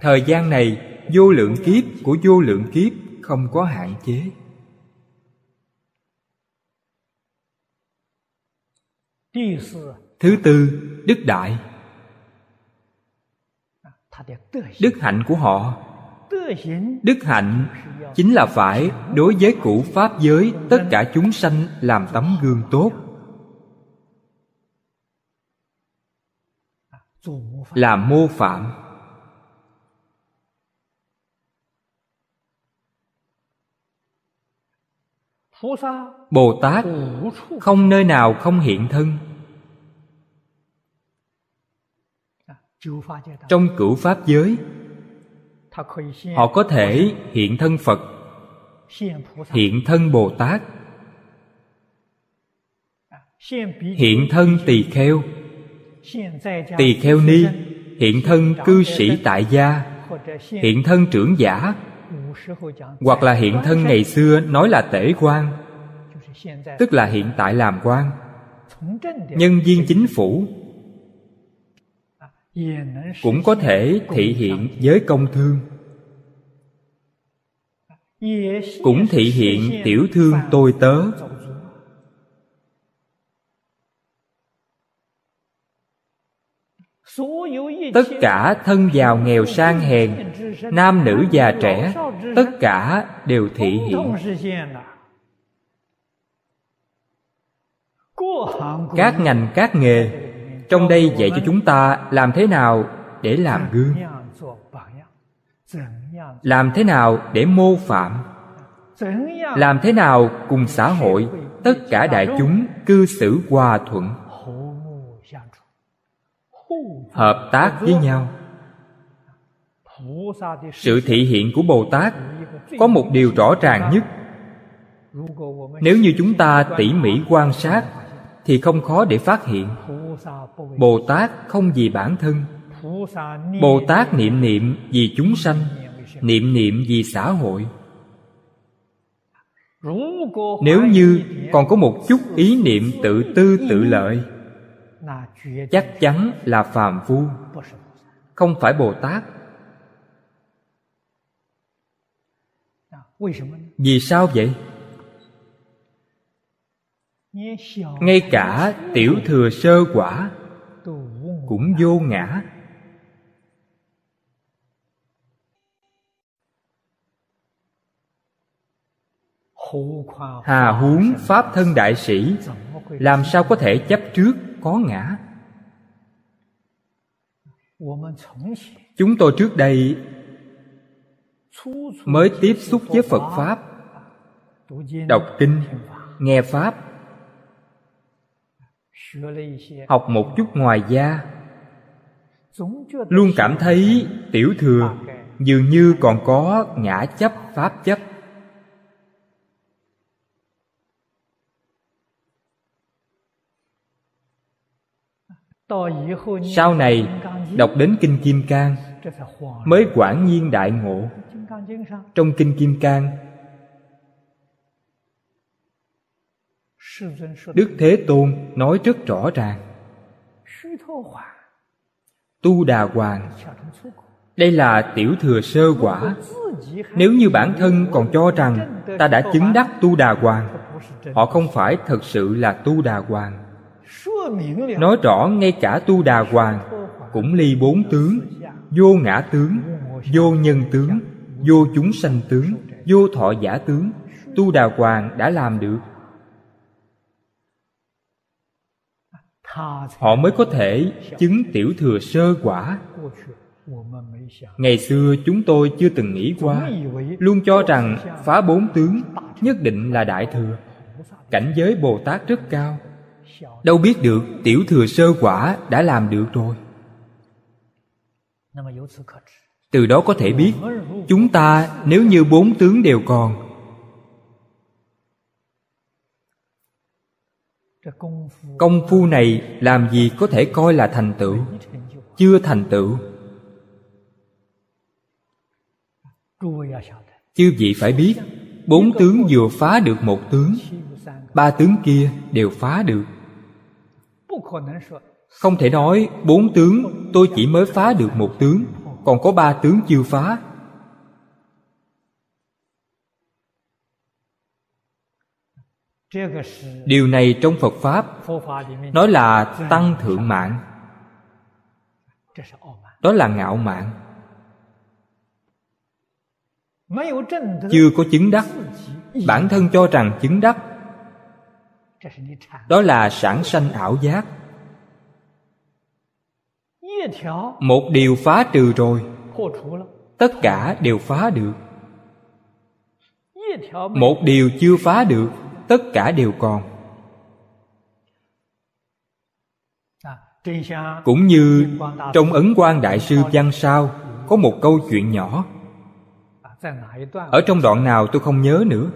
thời gian này, vô lượng kiếp của vô lượng kiếp không có hạn chế. Thứ tư, đức đại. Đức hạnh của họ. Đức hạnh chính là phải đối với cụ pháp giới tất cả chúng sanh làm tấm gương tốt. Làm mô phạm. Bồ tát không nơi nào không hiện thân. Trong cửu pháp giới họ có thể hiện thân phật hiện thân bồ tát hiện thân tỳ kheo. Tỳ kheo ni hiện thân cư sĩ tại gia hiện thân trưởng giả hoặc là hiện thân ngày xưa nói là tể quan, tức là hiện tại làm quan. Nhân viên chính phủ cũng có thể thị hiện với công thương. Cũng thị hiện tiểu thương tôi tớ. Tất cả thân giàu nghèo sang hèn, nam nữ già trẻ, tất cả đều thị hiện các ngành, các nghề, trong đây dạy cho chúng ta làm thế nào để làm gương, làm thế nào để mô phạm, làm thế nào cùng xã hội, tất cả đại chúng cư xử hòa thuận hợp tác với nhau. Sự thị hiện của bồ tát có một điều rõ ràng nhất. Nếu như chúng ta tỉ mỉ quan sát thì không khó để phát hiện. Bồ tát không vì bản thân. Bồ tát niệm niệm vì chúng sanh, niệm niệm vì xã hội. Nếu như còn có một chút ý niệm tự tư tự lợi chắc chắn là phàm phu. Không phải bồ tát. Vì sao vậy? Ngay cả tiểu thừa sơ quả cũng vô ngã. Hà huống pháp thân đại sĩ, làm sao có thể chấp trước có ngã? Chúng tôi trước đây mới tiếp xúc với phật pháp, đọc kinh, nghe pháp, học một chút ngoài gia luôn cảm thấy tiểu thừa, dường như còn có ngã chấp pháp chấp. Sau này đọc đến kinh kim cang mới quả nhiên đại ngộ. Trong kinh kim cang, đức thế tôn nói rất rõ ràng. Tu đà hoàng, đây là tiểu thừa sơ quả. Nếu như bản thân còn cho rằng ta đã chứng đắc tu đà hoàng, họ không phải thật sự là tu đà hoàng. Nói rõ ngay cả tu đà hoàng cũng ly bốn tướng, vô ngã tướng, vô nhân tướng, vô chúng sanh tướng, vô thọ giả tướng, tu đà hoàng đã làm được. Họ mới có thể chứng tiểu thừa sơ quả. Ngày xưa chúng tôi chưa từng nghĩ qua, luôn cho rằng phá bốn tướng nhất định là đại thừa. Cảnh giới bồ tát rất cao. Đâu biết được tiểu thừa sơ quả đã làm được rồi từ đó có thể biết, chúng ta nếu như bốn tướng đều còn, công phu này làm gì có thể coi là thành tựu, chưa thành tựu. Chư vị phải biết, bốn tướng vừa phá được một tướng, ba tướng kia đều phá được không thể nói bốn tướng tôi chỉ mới phá được một tướng, còn có ba tướng chưa phá. Điều này trong phật pháp nói là tăng thượng mạng. Đó là ngạo mạn. Chưa có chứng đắc. Bản thân cho rằng chứng đắc. Đó là sản sanh ảo giác một điều phá trừ rồi. tất cả đều phá được. một điều chưa phá được tất cả đều còn. cũng như trong ấn quan đại sư văn sao có một câu chuyện nhỏ. ở trong đoạn nào tôi không nhớ nữa.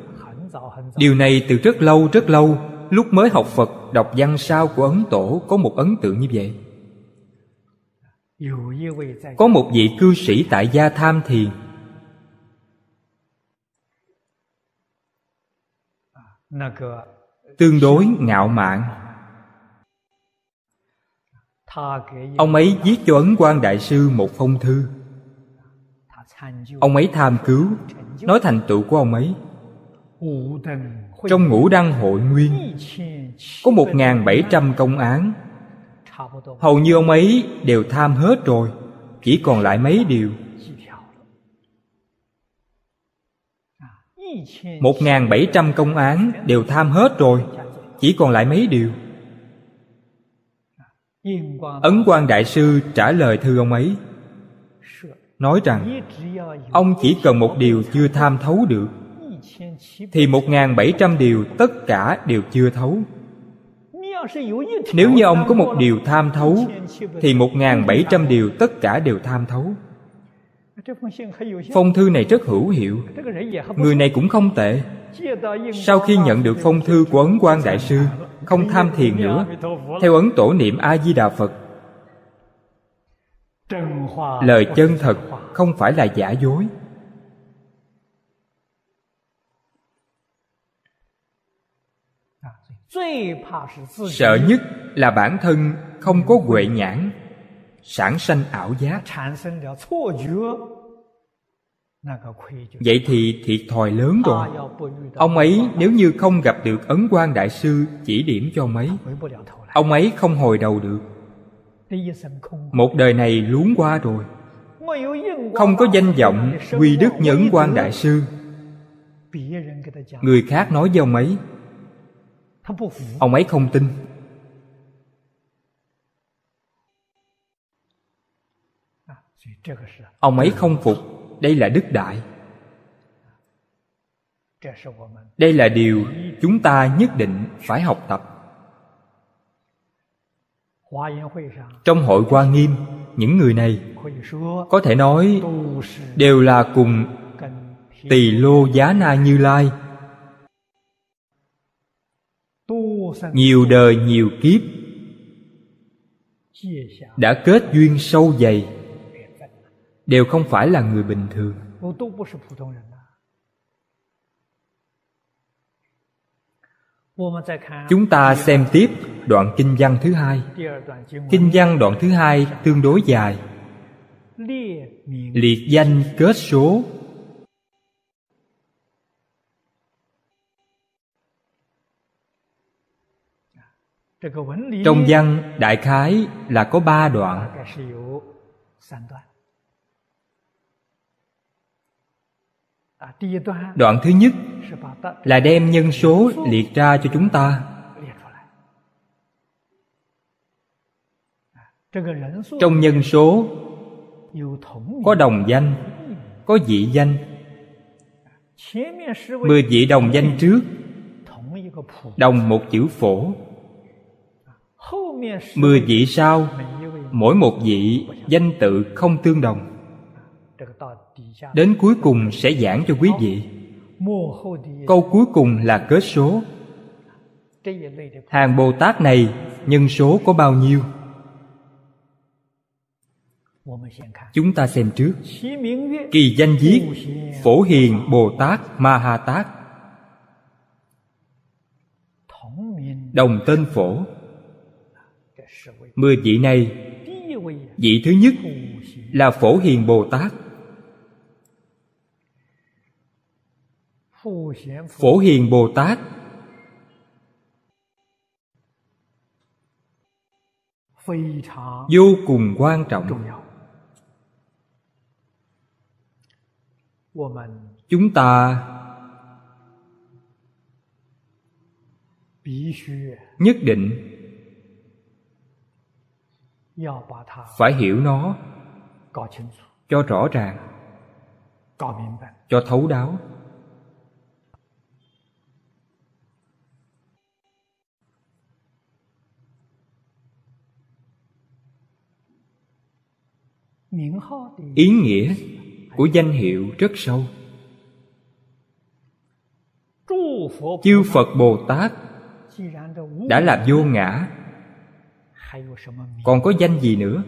điều này từ rất lâu rất lâu lúc mới học phật đọc văn sao của ấn tổ có một ấn tượng như vậy có một vị cư sĩ tại gia tham thiền tương đối ngạo mạn. Ông ấy viết cho ấn quan đại sư một phong thư. Ông ấy tham cứu. Nói thành tựu của ông ấy. Trong ngũ đăng hội nguyên có một bảy trăm công án hầu như ông ấy đều tham hết rồi, chỉ còn lại mấy điều. Một ngàn bảy trăm công án đều tham hết rồi, chỉ còn lại mấy điều. Ấn quan đại sư trả lời thư ông ấy, nói rằng, ông chỉ cần một điều chưa tham thấu được, thì một ngàn bảy trăm điều tất cả đều chưa thấu nếu như ông có một điều tham thấu thì một ngàn bảy trăm điều tất cả đều tham thấu. Phong thư này rất hữu hiệu. Người này cũng không tệ. Sau khi nhận được phong thư của ấn quan đại sư không tham thiền nữa. Theo ấn tổ niệm a di đà phật lời chân thật không phải là giả dối sợ nhất là bản thân không có huệ nhãn sản sanh ảo giác. vậy thì thiệt thòi lớn rồi. ông ấy nếu như không gặp được ấn quan đại sư chỉ điểm cho ông ấy ông ấy không hồi đầu được. một đời này luống qua rồi. không có danh vọng quy đức nhẫn quan đại sư. người khác nói với ông ấy ông ấy không tin. Ông ấy không phục. Đây là đức đại. Đây là điều chúng ta nhất định phải học tập. Trong hội hoa nghiêm, những người này có thể nói đều là cùng tỳ lô giá na như lai nhiều đời, nhiều kiếp đã kết duyên sâu dày, đều không phải là người bình thường. Chúng ta xem tiếp đoạn kinh văn thứ hai. Kinh văn đoạn thứ hai tương đối dài. Liệt danh kết số trong văn đại khái là có ba đoạn. Đoạn. Thứ nhất là đem nhân số liệt ra cho chúng ta. Trong nhân số có đồng danh có dị danh. Mười vị đồng danh trước. Đồng một chữ phổ mười vị sau mỗi một vị danh tự không tương đồng. Đến cuối cùng sẽ giảng cho quý vị. Câu cuối cùng là kết số. Hàng bồ tát này nhân số có bao nhiêu? Chúng ta xem trước. Kỳ danh viết phổ hiền bồ tát ma ha tát. Đồng tên phổ mười vị này, vị thứ nhất là phổ hiền bồ tát. Phổ hiền bồ tát. Vô cùng quan trọng. Chúng ta nhất định phải hiểu nó. cho rõ ràng. cho thấu đáo. Ý nghĩa của danh hiệu rất sâu. Chư phật bồ tát đã là vô ngã còn có danh gì nữa?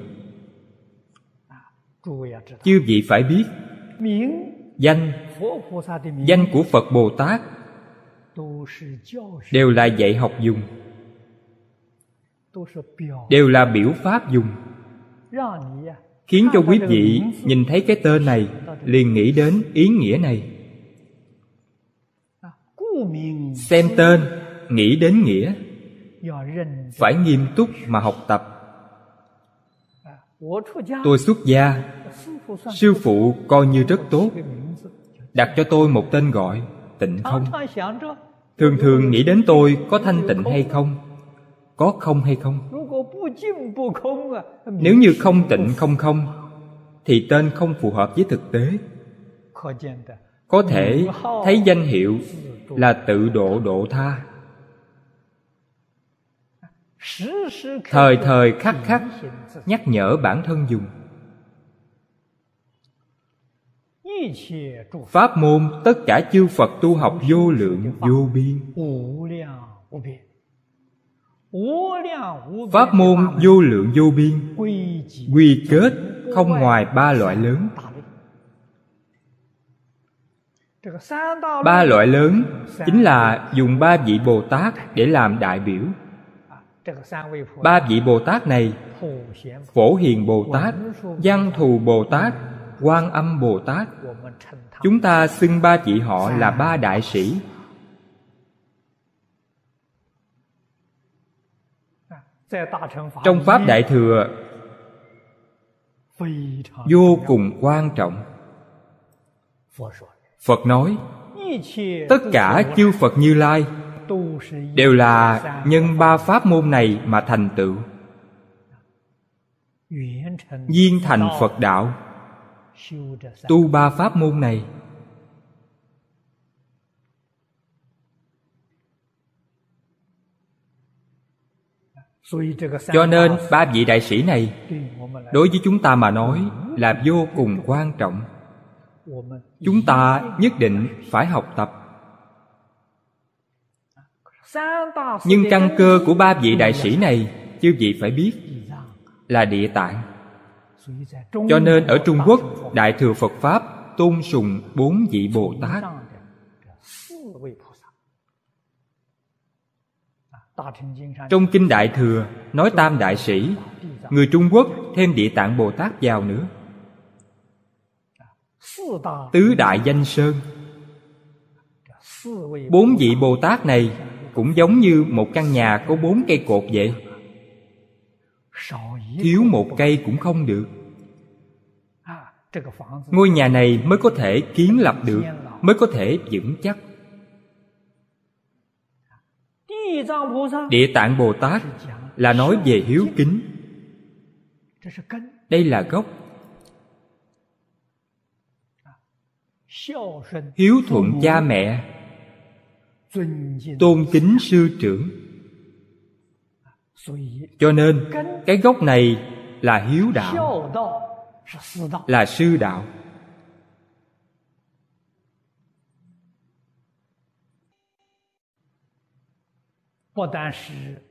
Chư vị phải biết. Danh. danh của phật bồ tát. Đều là dạy học dùng. Đều là biểu pháp dùng. Khiến cho quý vị nhìn thấy cái tên này liền nghĩ đến ý nghĩa này. Xem tên nghĩ đến nghĩa phải nghiêm túc mà học tập. Tôi xuất gia. Sư phụ coi như rất tốt. Đặt cho tôi một tên gọi tịnh không? thường thường nghĩ đến tôi có thanh tịnh hay không? Có không hay không? Nếu như không tịnh không không thì tên không phù hợp với thực tế. Có thể thấy danh hiệu là tự độ độ tha thời thời khắc khắc, nhắc nhở bản thân dùng. Pháp môn tất cả chư phật tu học vô lượng, vô biên. Pháp môn vô lượng, vô biên, quy kết không ngoài ba loại lớn. Ba loại lớn chính là dùng ba vị bồ tát để làm đại biểu ba vị bồ tát này phổ hiền bồ tát, văn thù bồ tát, quan âm bồ tát. Chúng ta xưng ba vị họ là ba đại sĩ. Trong pháp đại thừa, vô cùng quan trọng. Phật nói, tất cả chư phật như lai đều là nhân ba pháp môn này mà thành tựu. Viên thành phật đạo. Tu ba pháp môn này. Cho nên ba vị đại sĩ này, đối với chúng ta mà nói là vô cùng quan trọng. Chúng ta nhất định phải học tập nhưng căn cơ của ba vị đại sĩ này, chư vị phải biết, là địa tạng. Cho nên ở trung quốc, đại thừa phật pháp tôn sùng bốn vị bồ tát. Trong kinh đại thừa, nói tam đại sĩ, người trung quốc thêm địa tạng bồ tát vào nữa. Tứ đại danh sơn. Bốn vị bồ tát này cũng giống như một căn nhà có bốn cây cột vậy. Thiếu một cây cũng không được. Ngôi nhà này mới có thể kiến lập được, mới có thể vững chắc. Địa tạng bồ tát là nói về hiếu kính. Đây là gốc. Hiếu thuận cha mẹ tôn kính sư trưởng. Cho nên cái gốc này là hiếu đạo là sư đạo.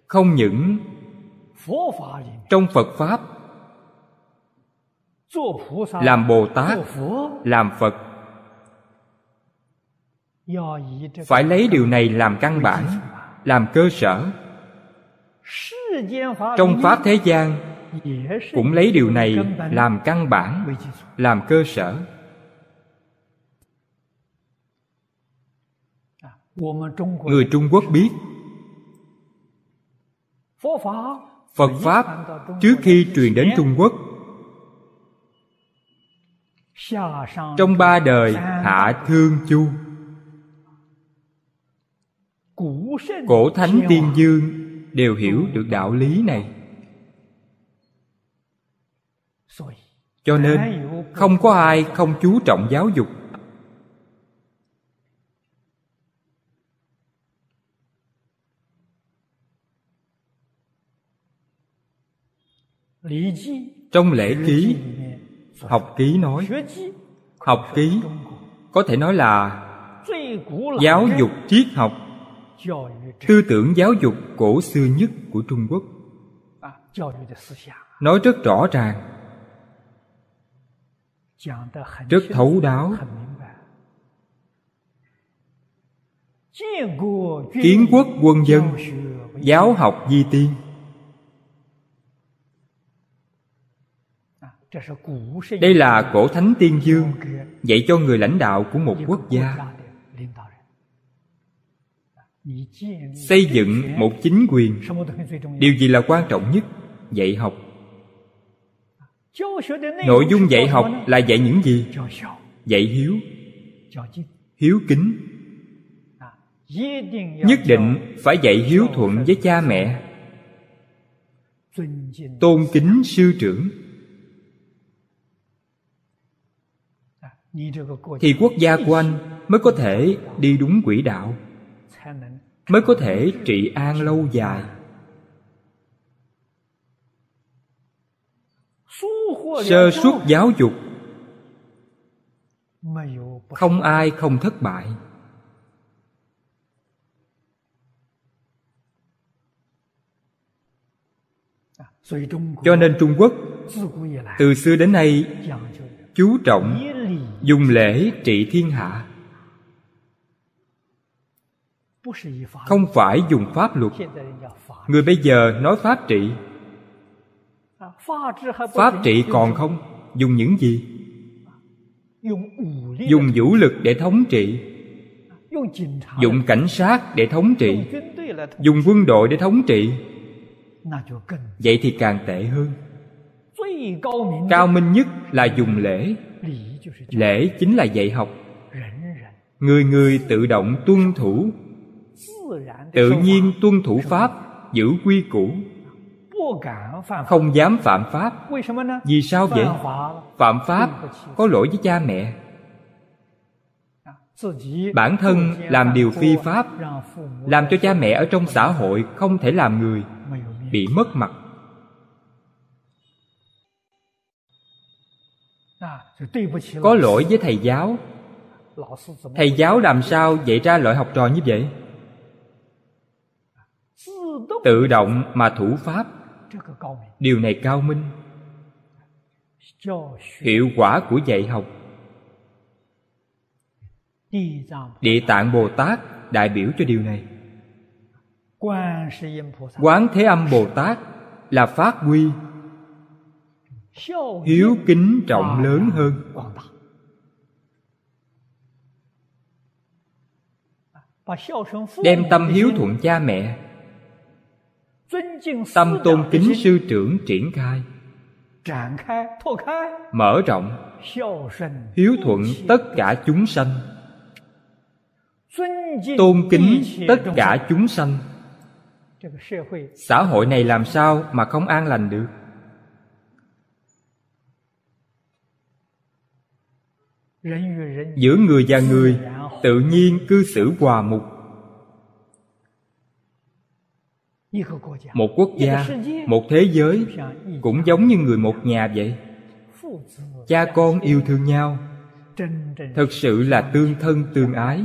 không những trong phật pháp làm bồ tát làm phật phải lấy điều này làm căn bản làm cơ sở. Trong pháp thế gian cũng lấy điều này làm căn bản làm cơ sở. Người trung quốc biết phật pháp trước khi truyền đến trung quốc trong ba đời hạ thương chu cổ thánh tiên dương đều hiểu được đạo lý này. Cho nên không có ai không chú trọng giáo dục. Trong lễ ký học ký nói học ký có thể nói là giáo dục triết học tư tưởng giáo dục cổ xưa nhất của trung quốc. nói rất rõ ràng. rất thấu đáo。kiến quốc quân dân giáo học di tiên。đây là cổ thánh tiên dương dạy cho người lãnh đạo của một quốc gia xây dựng một chính quyền. Điều gì là quan trọng nhất? Dạy học. Nội dung dạy học là dạy những gì? Dạy hiếu. Hiếu kính. Nhất định phải dạy hiếu thuận với cha mẹ. Tôn kính sư trưởng. Thì quốc gia của anh mới có thể đi đúng quỹ đạo mới có thể trị an lâu dài. Sơ suất giáo dục không ai không thất bại. Cho nên trung quốc từ xưa đến nay chú trọng dùng lễ trị thiên hạ không phải dùng pháp luật. người bây giờ nói pháp trị. Pháp trị còn không? dùng những gì? Dùng vũ lực. Để thống trị. Dùng cảnh sát để thống trị. Dùng quân đội để thống trị. Vậy thì càng tệ hơn. Cao minh nhất là dùng lễ. Lễ chính là dạy học. Người người tự động tuân thủ tự nhiên tuân thủ pháp giữ quy củ. Không dám phạm pháp. Vì sao vậy? Phạm pháp có lỗi với cha mẹ. Bản thân làm điều phi pháp làm cho cha mẹ ở trong xã hội không thể làm người bị mất mặt. Có lỗi với thầy giáo. Thầy giáo làm sao dạy ra loại học trò như vậy tự động mà thủ pháp. Điều này cao minh. Hiệu quả của dạy học. Địa tạng bồ tát đại biểu cho điều này. Quán thế âm bồ tát là phát huy hiếu kính trọng lớn hơn. Đem tâm hiếu thuận cha mẹ tâm tôn kính sư trưởng triển khai. Mở rộng. Hiếu thuận tất cả chúng sanh. Tôn kính tất cả chúng sanh. Xã hội này làm sao mà không an lành được? Giữa người và người tự nhiên cư xử hòa mục một quốc gia một thế giới cũng giống như người một nhà vậy. cha con yêu thương nhau. thực sự là tương thân tương ái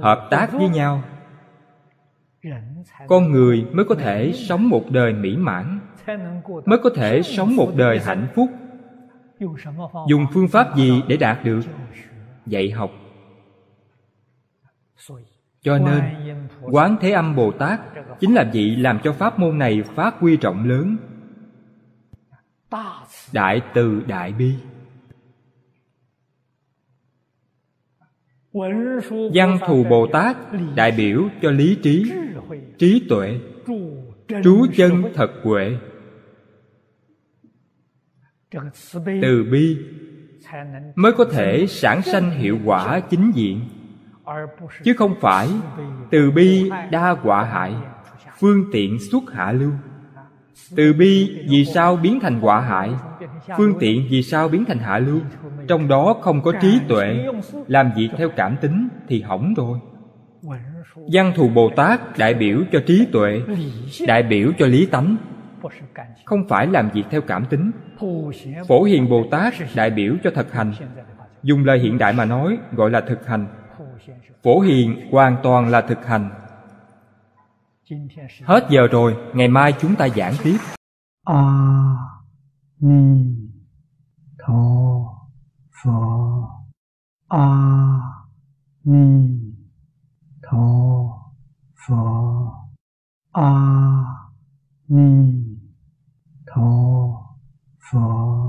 hợp tác với nhau. con người mới có thể sống một đời mỹ mãn mới có thể sống một đời hạnh phúc. dùng phương pháp gì để đạt được? dạy học cho nên quán thế âm bồ tát chính là vị làm cho pháp môn này phát huy rộng lớn. Đại từ đại bi. Văn thù bồ tát đại biểu cho lý trí trí tuệ trú chân thật huệ. Từ bi mới có thể sản sanh hiệu quả chính diện chứ không phải từ bi đa quả hại, phương tiện xuất hạ lưu. Từ bi vì sao biến thành quả hại, phương tiện vì sao biến thành hạ lưu? Trong đó không có trí tuệ, làm việc theo cảm tính thì hỏng rồi. Văn thù bồ tát đại biểu cho trí tuệ, đại biểu cho lý tánh. Không phải làm việc theo cảm tính. Phổ hiền bồ tát đại biểu cho thực hành. Dùng lời hiện đại mà nói, gọi là thực hành phổ Hiền hoàn toàn là thực hành. Hết giờ rồi ngày mai chúng ta giảng tiếp. A à, ni tho phở a à, ni tho phở a à, ni tho phở